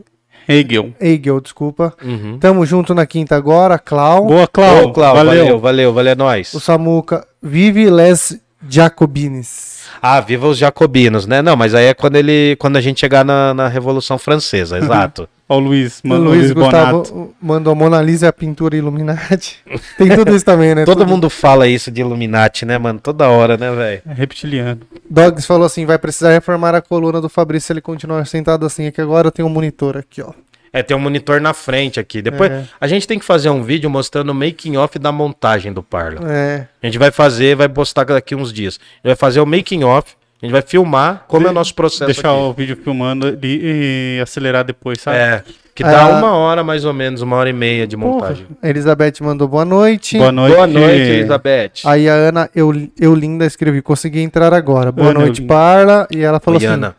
Hegel. Eigel, desculpa. Uhum. Tamo junto na quinta agora, Clau. Boa, Clau. Ô, Clau, valeu. valeu, valeu, valeu, é nóis. O Samuca. Vive Les Jacobines. Ah, viva os jacobinos, né? Não, mas aí é quando ele, quando a gente chegar na, na Revolução Francesa, exato. Ó, o Luiz, O mano, Luiz Luiz Bonato. Gustavo mandou Mona Lisa e a pintura Illuminati. Tem tudo isso também, né? Todo Tudo. mundo fala isso de Illuminati, né, mano? Toda hora, né, velho? É reptiliano. Dogs falou assim: vai precisar reformar a coluna do Fabrício se ele continuar sentado assim. Aqui agora tem um monitor aqui, ó. É, tem um monitor na frente aqui. Depois É. a gente tem que fazer um vídeo mostrando o making off da montagem do Parla. É. A gente vai fazer, vai postar daqui uns dias. A gente vai fazer o making off, a gente vai filmar como é o nosso processo Deixar aqui. o vídeo filmando ali e acelerar depois, sabe? É, que dá Ah. uma hora mais ou menos, uma hora e meia de montagem. A Elizabeth mandou boa noite. Boa noite. Boa noite, Elizabeth. Aí a Ana Eu, Eulinda escreveu: consegui entrar agora. Boa Ana noite. Parla. E ela falou Oi, assim: Ana.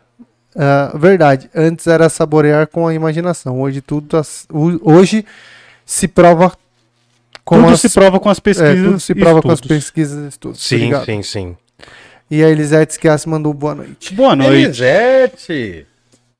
ah, verdade, antes era saborear com a imaginação. Hoje tudo. as- ho- hoje se prova com Tudo as. se prova com as é, pesquisas. tudo se e prova com as estudos. pesquisas e estudos. Sim, Obrigado. sim, sim. E a Elisete Schiassi mandou boa noite. Boa noite. Elisete.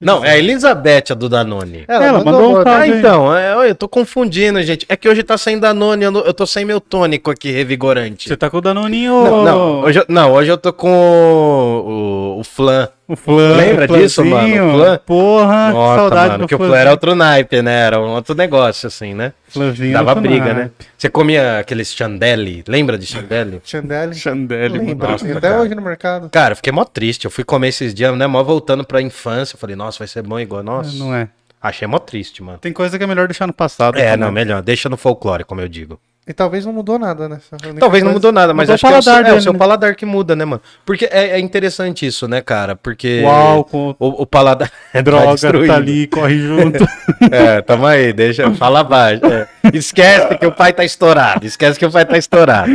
Não, é a Elizabeth a do Danone. Ela mandou um boa- salve. Ah, então, é, eu tô confundindo, gente. É que hoje tá sem Danone, eu, não- eu tô sem meu tônico aqui, revigorante. Você tá com o Danoninho Não, não, hoje, eu- não, hoje eu tô com o, o, o flan. o flan, Lembra o disso, mano? O flan? Porra, Nossa, saudade mano, do que o flan era outro naipe, né? Era um outro negócio, assim, né? Flanzinho Dava briga, naipe. né? Você comia aqueles chandelle, lembra de chandelle? Chandelle. Chandelle. Lembra, Nossa, tem até cara. hoje no mercado. Cara, eu fiquei mó triste. Eu fui comer esses dias, né? Mó voltando pra infância. Eu falei, nossa, vai ser bom igual. Nossa. Não é. Achei mó triste, mano. Tem coisa que é melhor deixar no passado. É, também. não, melhor. Deixa no folclore, como eu digo. E talvez não mudou nada, né? Talvez não mudou nada, mas Mudou acho o que é o, seu, paladar é, o seu né? paladar que muda, né, mano? Porque é, é interessante isso, né, cara? Porque O álcool, o, o paladar é droga, destruindo. tá ali, corre junto. É, tamo aí, deixa, fala baixo. é. Esquece que o pai tá estourado, esquece que o pai tá estourado.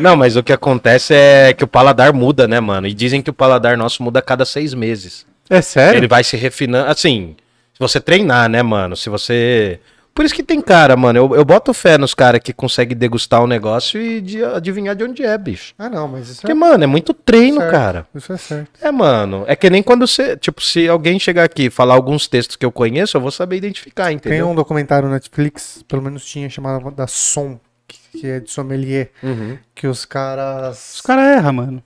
Não, mas o que acontece é que o paladar muda, né, mano? E dizem que o paladar nosso muda a cada seis meses. é sério? Ele vai se refinando, assim, se você treinar, né, mano? Se você... Por isso que tem cara, mano. Eu, eu boto fé nos caras que conseguem degustar o negócio e de- adivinhar de onde é, bicho. Ah, não, mas isso Porque, é mano, é muito treino, certo. cara. Isso é certo. É, mano. É que nem quando você. Tipo, se alguém chegar aqui e falar alguns textos que eu conheço, eu vou saber identificar, Tem entendeu? um documentário no Netflix, pelo menos tinha, chamado da Som, que- que é de sommelier, Uhum. que os caras... Os caras erram, mano.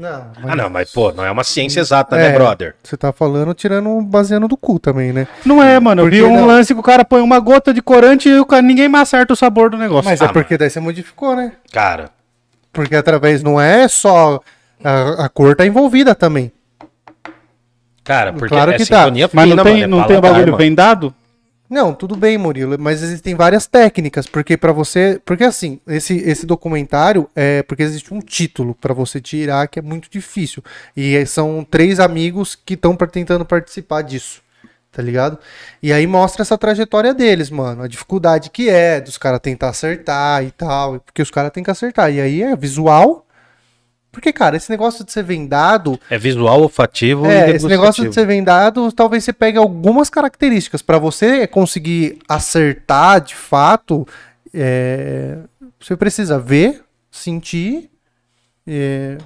Não, Ah, não, mas, pô, não é uma ciência exata, É. né, brother? Você tá falando tirando, baseando do cu também, né? Não é, mano. Eu Porque vi um não? lance que o cara põe uma gota de corante e o cara, ninguém mais acerta o sabor do negócio. Mas Ah, é porque daí você modificou, né? Cara, Porque através não é só a, a cor tá envolvida também. cara, porque Claro é que tá. sintonia Mas não fina, tem, mano, é não tem o bagulho mano. vendado? Não, tudo bem, Murilo, mas existem várias técnicas, porque pra você, porque assim, esse, esse documentário é porque existe um título pra você tirar que é muito difícil. E são três amigos que estão tentando participar disso. Tá ligado? E aí mostra essa trajetória deles, mano. A dificuldade que é dos caras tentar acertar e tal. Porque os caras têm que acertar. E aí é visual. Porque, cara, esse negócio de ser vendado É visual, olfativo é, e esse negócio de ser vendado, talvez você pegue algumas características. Pra você conseguir acertar de fato, é, você precisa ver, sentir, é,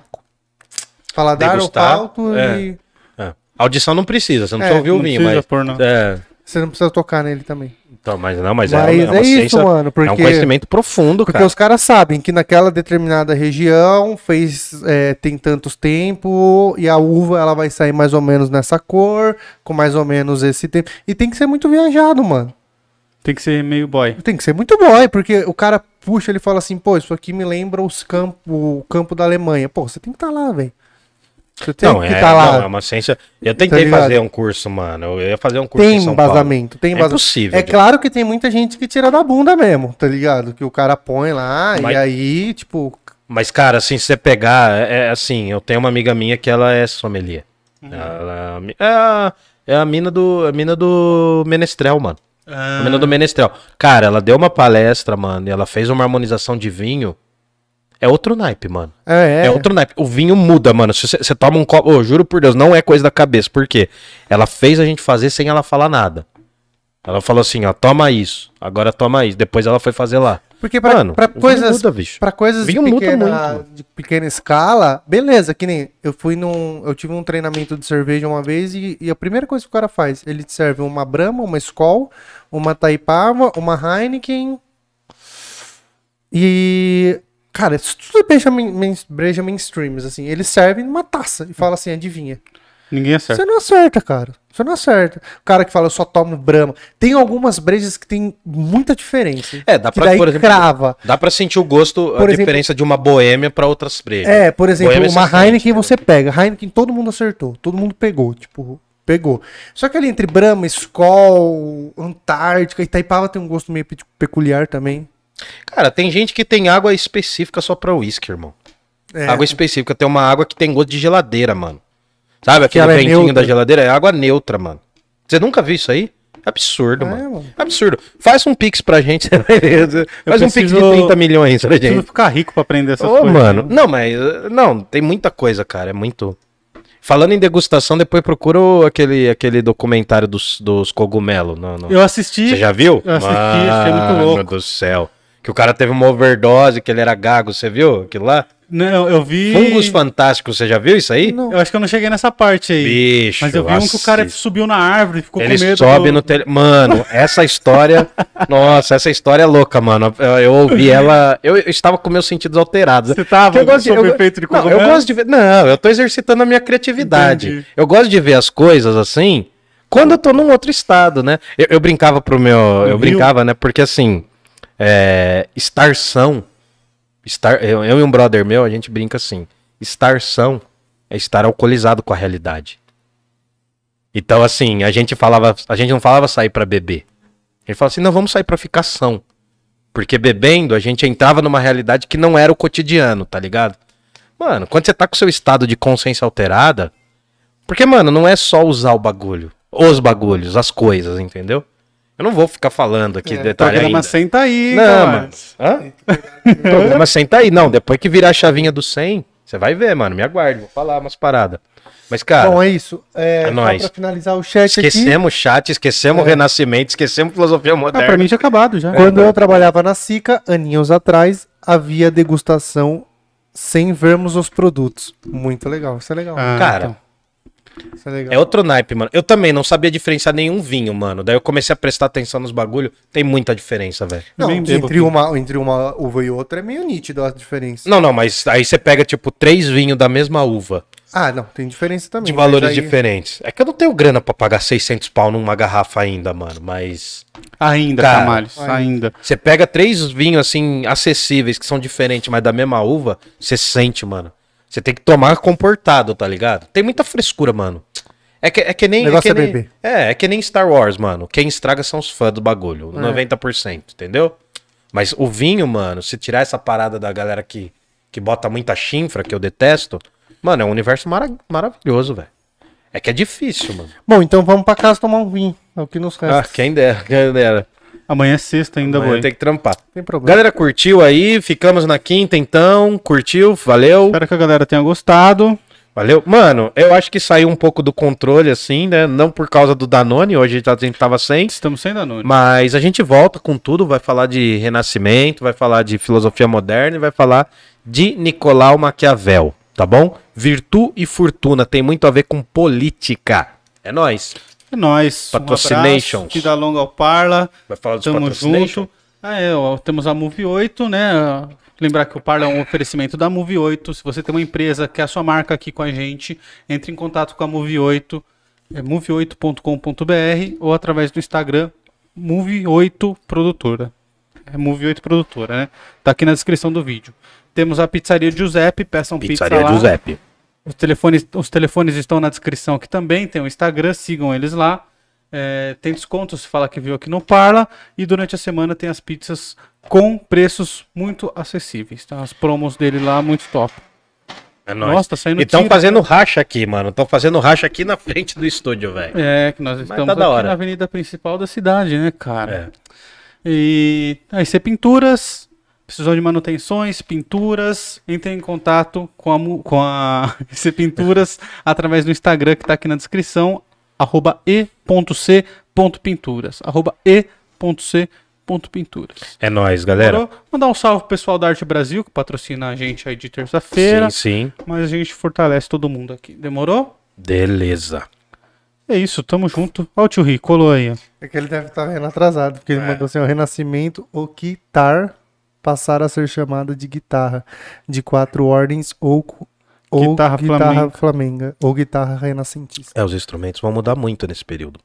paladar, Degustar, olfato é. e É. Audição não precisa, você não É, precisa ouvir o vinho, mas... pôr, não. É, você não precisa tocar nele também. Então, mas não, mas, Mas é, é, uma isso, ciência, mano, porque, é um conhecimento profundo, porque cara. os caras sabem que naquela determinada região fez é, tem tantos tempo e a uva ela vai sair mais ou menos nessa cor, com mais ou menos esse tempo. E tem que ser muito viajado, mano. Tem que ser meio boy. Tem que ser muito boy, porque o cara puxa, ele fala assim, pô, isso aqui me lembra os campo, o campo da Alemanha. Pô, você tem que estar lá, velho. Você tem Não, que é, estar lá. não, é uma ciência. Eu tentei ligado? fazer um curso, mano. Eu ia fazer um curso tem em São Paulo. embasamento, tem É embasamento. impossível, É Diogo. claro que tem muita gente que tira da bunda mesmo, tá ligado? Que o cara põe lá Mas- e aí, tipo, Mas, cara, assim, se você pegar, é, é assim, eu tenho uma amiga minha que ela é sommelier. Ela é a, é a mina do, a mina do Menestrel, mano. A mina do Menestrel. Cara, ela deu uma palestra, mano, e ela fez uma harmonização de vinho. É outro naipe, mano. é, É, outro naipe. O vinho muda, mano. Se você, toma um copo. Ô, juro por Deus, não é coisa da cabeça. Por quê? Ela fez a gente fazer sem ela falar nada. Ela falou assim, ó, toma isso. Agora toma isso. Depois ela foi fazer lá. Porque pra, Mano, pra coisas, muda, bicho. pra coisas de Vinho muda pequena, muito. de pequena escala, beleza, que nem eu fui num, eu tive um treinamento de cerveja uma vez e, e a primeira coisa que o cara faz, ele te serve uma Brahma, uma Skol, uma Taipava, uma Heineken e cara, isso tudo é breja, main, main- breja mainstreams, assim, ele serve numa taça e fala assim, adivinha. Ninguém acerta. Você não acerta, cara. Você não acerta. O cara que fala, eu só tomo Brahma. Tem algumas brejas que tem muita diferença. É, dá pra, por exemplo, crava. Dá pra sentir o gosto, Por a exemplo- diferença de uma boêmia pra outras brejas. É, por exemplo, Boêmia uma Heineken né? você pega. Heineken todo mundo acertou. Todo mundo pegou. Tipo, pegou. Só que ali entre Brahma, Skol, Antártica, Itaipava tem um gosto meio pe- peculiar também. Cara, tem gente que tem água específica só pra uísque, irmão. É. Água específica. Tem uma água que tem gosto de geladeira, mano. Sabe aquele é ventinho neutra. da geladeira? É água neutra, mano. Você nunca viu isso aí? Absurdo, É, mano. mano. Absurdo. Faz um pix pra gente, ver. Faz um pix de preciso- 30 milhões pra Preciso gente. ficar rico pra aprender essas Ô, coisas. mano. né? Não, mas. Não, tem muita coisa, cara. É muito. Falando em degustação, depois procura aquele, aquele documentário dos, dos cogumelos. No, no- Eu assisti. Você já viu? Eu assisti, achei muito Mano louco. do céu. Que o cara teve uma overdose, que ele era gago, você viu aquilo lá? Não, eu vi. Fungos fantásticos, você já viu isso aí? Não. Eu acho que eu não cheguei nessa parte aí. Bicho, Mas eu vi um que o cara subiu na árvore e ficou Ele com medo. sobe do- no tele... Mano, essa história. Nossa, essa história é louca, mano. Eu, eu ouvi ela. Eu, eu estava com meus sentidos alterados. Você tava Porque eu gosto de, sob eu, efeito de não, eu gosto de ver. Não, eu tô exercitando a minha criatividade. Entendi. Eu gosto de ver as coisas assim. Quando eu tô num outro estado, né? Eu, eu brincava pro meu. eu brincava, né? Porque assim. É, estarção. Estar, eu, eu e um brother meu, a gente brinca assim. Estarção é estar alcoolizado com a realidade. Então, assim, a gente falava. A gente não falava sair pra beber. A gente falava assim, não, vamos sair pra ficar são. Porque bebendo, a gente entrava numa realidade que não era o cotidiano, tá ligado? Mano, quando você tá com seu estado de consciência alterada. Porque, mano, não é só usar o bagulho. Os bagulhos, as coisas, entendeu? Eu não vou ficar falando aqui É, detalhe Programa ainda. senta aí, Não, mano. Hã? Programa senta aí. Não, depois que virar a chavinha do 100, Você vai ver, mano. Me aguarde, vou falar umas paradas. Mas, cara, Bom, é isso. É, É nóis. pra finalizar o chat aqui. esquecemos o chat, esquecemos o É. renascimento, esquecemos filosofia Ah, moderna. pra mim tinha acabado já. Quando eu trabalhava na SICA, aninhos atrás, havia degustação sem vermos os produtos. Muito legal, isso é legal. Ah, Cara, então. Isso é legal. É outro naipe, mano. Eu também não sabia diferenciar nenhum vinho, mano. Daí eu comecei a prestar atenção nos bagulho. Tem muita diferença, velho. Não, entre uma, entre uma uva e outra é meio nítido a diferença. Não, não, mas aí você pega, tipo, três vinhos da mesma uva, Ah, não, tem diferença também. de valores aí- diferentes. É que eu não tenho grana pra pagar 600 pau numa garrafa ainda, mano. Mas Ainda, Cara, Camales, ainda. ainda. você pega três vinhos, assim, acessíveis, que são diferentes, mas da mesma uva, você sente, mano. Você tem que tomar comportado, tá ligado? Tem muita frescura, mano. É que, é que nem. O negócio é, que é nem- é, é que nem Star Wars, mano. Quem estraga são os fãs do bagulho. É. 90%, entendeu? Mas o vinho, mano, se tirar essa parada da galera que, que bota muita chinfra, que eu detesto, mano, é um universo mara- maravilhoso, velho. É que é difícil, mano. Bom, então vamos pra casa tomar um vinho. É o que nos resta. Ah, quem dera, quem dera. Amanhã é sexta ainda, Amanhã boi. tem que trampar. Não tem problema. Galera, curtiu aí? Ficamos na quinta, então. Curtiu? Valeu? Espero que a galera tenha gostado. Valeu. Mano, eu acho que saiu um pouco do controle, assim, né? Não por causa do Danone, hoje a gente tava sem. Estamos sem Danone. Mas a gente volta com tudo, vai falar de renascimento, vai falar de filosofia moderna e vai falar de Nicolau Maquiavel, tá bom? Virtu e fortuna tem muito a ver com política. É nóis. É nóis. Um Patrocinations. abraço, Vida longa ao Parla. Vai falar dos Tamo junto. Ah, é, ó, temos a Move 8, né? Lembrar que o Parla é um oferecimento da Move 8. Se você tem uma empresa que é a sua marca aqui com a gente, entre em contato com a Move 8, é move8.com.br ou através do Instagram Move 8 Produtora. É Move 8 Produtora, né? Tá aqui na descrição do vídeo. Temos a Pizzaria Giuseppe, peçam Pizzaria pizza lá. Giuseppe. Os telefones, os telefones estão na descrição aqui também. Tem o Instagram, sigam eles lá. É, tem desconto se falar que viu aqui no Parla. E durante a semana tem as pizzas com preços muito acessíveis. Tá? As promos dele lá, muito top. É nóis. Nossa, tá saindo E estão tiro. fazendo racha aqui, mano. Estão fazendo racha aqui na frente do estúdio, velho. É, que nós estamos tá aqui na avenida principal da cidade, né, cara? É. E aí, ser pinturas, precisou de manutenções, pinturas, entre em contato com a, com a IC Pinturas através do Instagram que tá aqui na descrição, arroba e.c.pinturas, arroba e.c.pinturas. É nóis, galera. Demorou? Mandar um salve pro pessoal da Arte Brasil, que patrocina a gente aí de terça-feira, Sim, sim. mas a gente fortalece todo mundo aqui. Demorou? Beleza. É isso, tamo junto. Ó o tio Ri, colou aí. É que ele deve estar vendo atrasado, porque ele É. mandou assim, o renascimento, o guitar passar a ser chamada de guitarra de quatro ordens ou, ou Guitarra guitarra, flamenga. flamenga ou guitarra renascentista. É, os instrumentos vão mudar muito nesse período.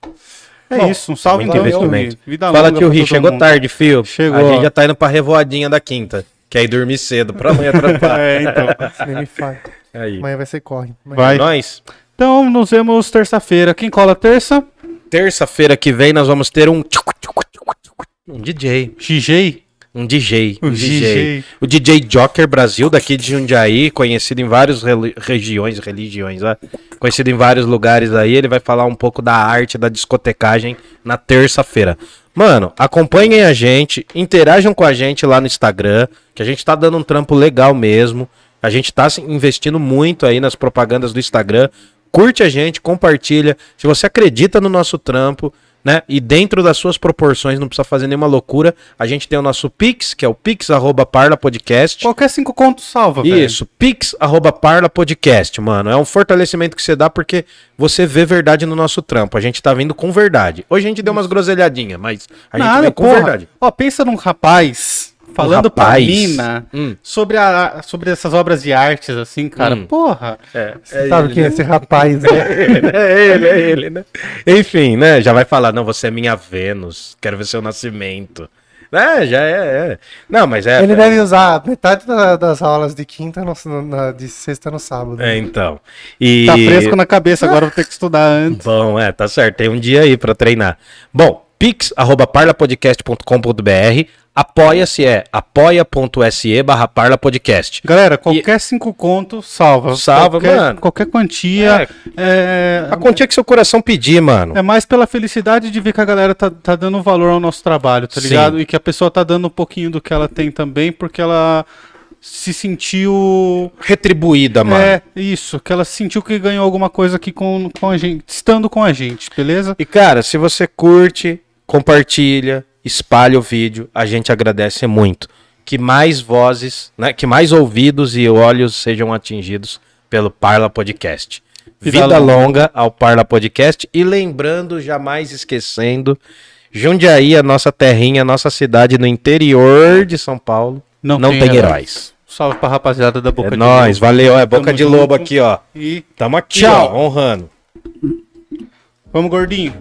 É Bom, isso, um salve muito então. Vida Fala, tio pra Ri, todo chegou mundo. tarde, fio. Chegou. A gente já tá indo pra revoadinha da quinta. Quer ir dormir cedo pra amanhã trampar. É, então. Nem me. Aí. Amanhã vai ser corre. Mas- Vai. É nóis. Então, nos vemos terça-feira. Quem cola terça? Terça-feira que vem nós vamos ter um. Um DJ. GG. Um DJ. O Um DJ. DJ. O DJ Joker Brasil, daqui de Jundiaí, conhecido em várias regiões, religiões, conhecido em vários lugares aí. Ele vai falar um pouco da arte da discotecagem na terça-feira. Mano, acompanhem a gente, interajam com a gente lá no Instagram, que a gente tá dando um trampo legal mesmo. A gente tá se investindo muito aí nas propagandas do Instagram. Curte a gente, compartilha. Se você acredita no nosso trampo, né? E dentro das suas proporções, não precisa fazer nenhuma loucura. A gente tem o nosso Pix, que é o Pix arroba Parla Podcast. Qualquer cinco contos salva, velho. Isso, Pix arroba Parla Podcast, mano. É um fortalecimento que você dá porque você vê verdade no nosso trampo. A gente tá vindo com verdade. Hoje a gente deu umas groselhadinhas, mas a gente Nada, vem com porra. verdade. Ó, pensa num rapaz falando pra rapaz. mina Hum. sobre, a, sobre essas obras de artes, assim, cara. Hum. Porra. É, Sabe quem é esse rapaz, né? é ele, é ele, né? Enfim, né? Já vai falar, não, você é minha Vênus, quero ver seu nascimento. É, já é, é. Não, mas é. Ele é, deve usar metade da- das aulas de quinta, no, na- de sexta no sábado. É, então. E... Tá fresco na cabeça, agora vou ter que estudar antes. Bom, é, tá certo. Tem um dia aí pra treinar. Bom, pix, arroba parlapodcast.com.br. Apoia-se é apoia.se barra parlapodcast. Galera, qualquer cinco contos salva. Salva, qualquer, mano. Qualquer quantia. É, A quantia que seu coração pedir, mano. é mais pela felicidade de ver que a galera tá, tá dando valor ao nosso trabalho, tá Sim. ligado? E que a pessoa tá dando um pouquinho do que ela tem também, porque ela se sentiu. Retribuída, mano. É, isso, que ela sentiu que ganhou alguma coisa aqui com, com a gente, estando com a gente, beleza? E cara, se você curte, compartilha, espalha o vídeo, a gente agradece muito. Que mais vozes, né, que mais ouvidos e olhos sejam atingidos pelo Parla Podcast. Vida Vida, longa. longa ao Parla Podcast e lembrando, jamais esquecendo, Jundiaí, a nossa terrinha, a nossa cidade no interior de São Paulo, não, tem, heróis. Salve pra rapaziada da Boca É de nóis, Lobo. valeu, é Boca Tamo de junto. Lobo aqui, ó. E Tamo aqui, Tchau. ó, honrando. vamos, gordinho.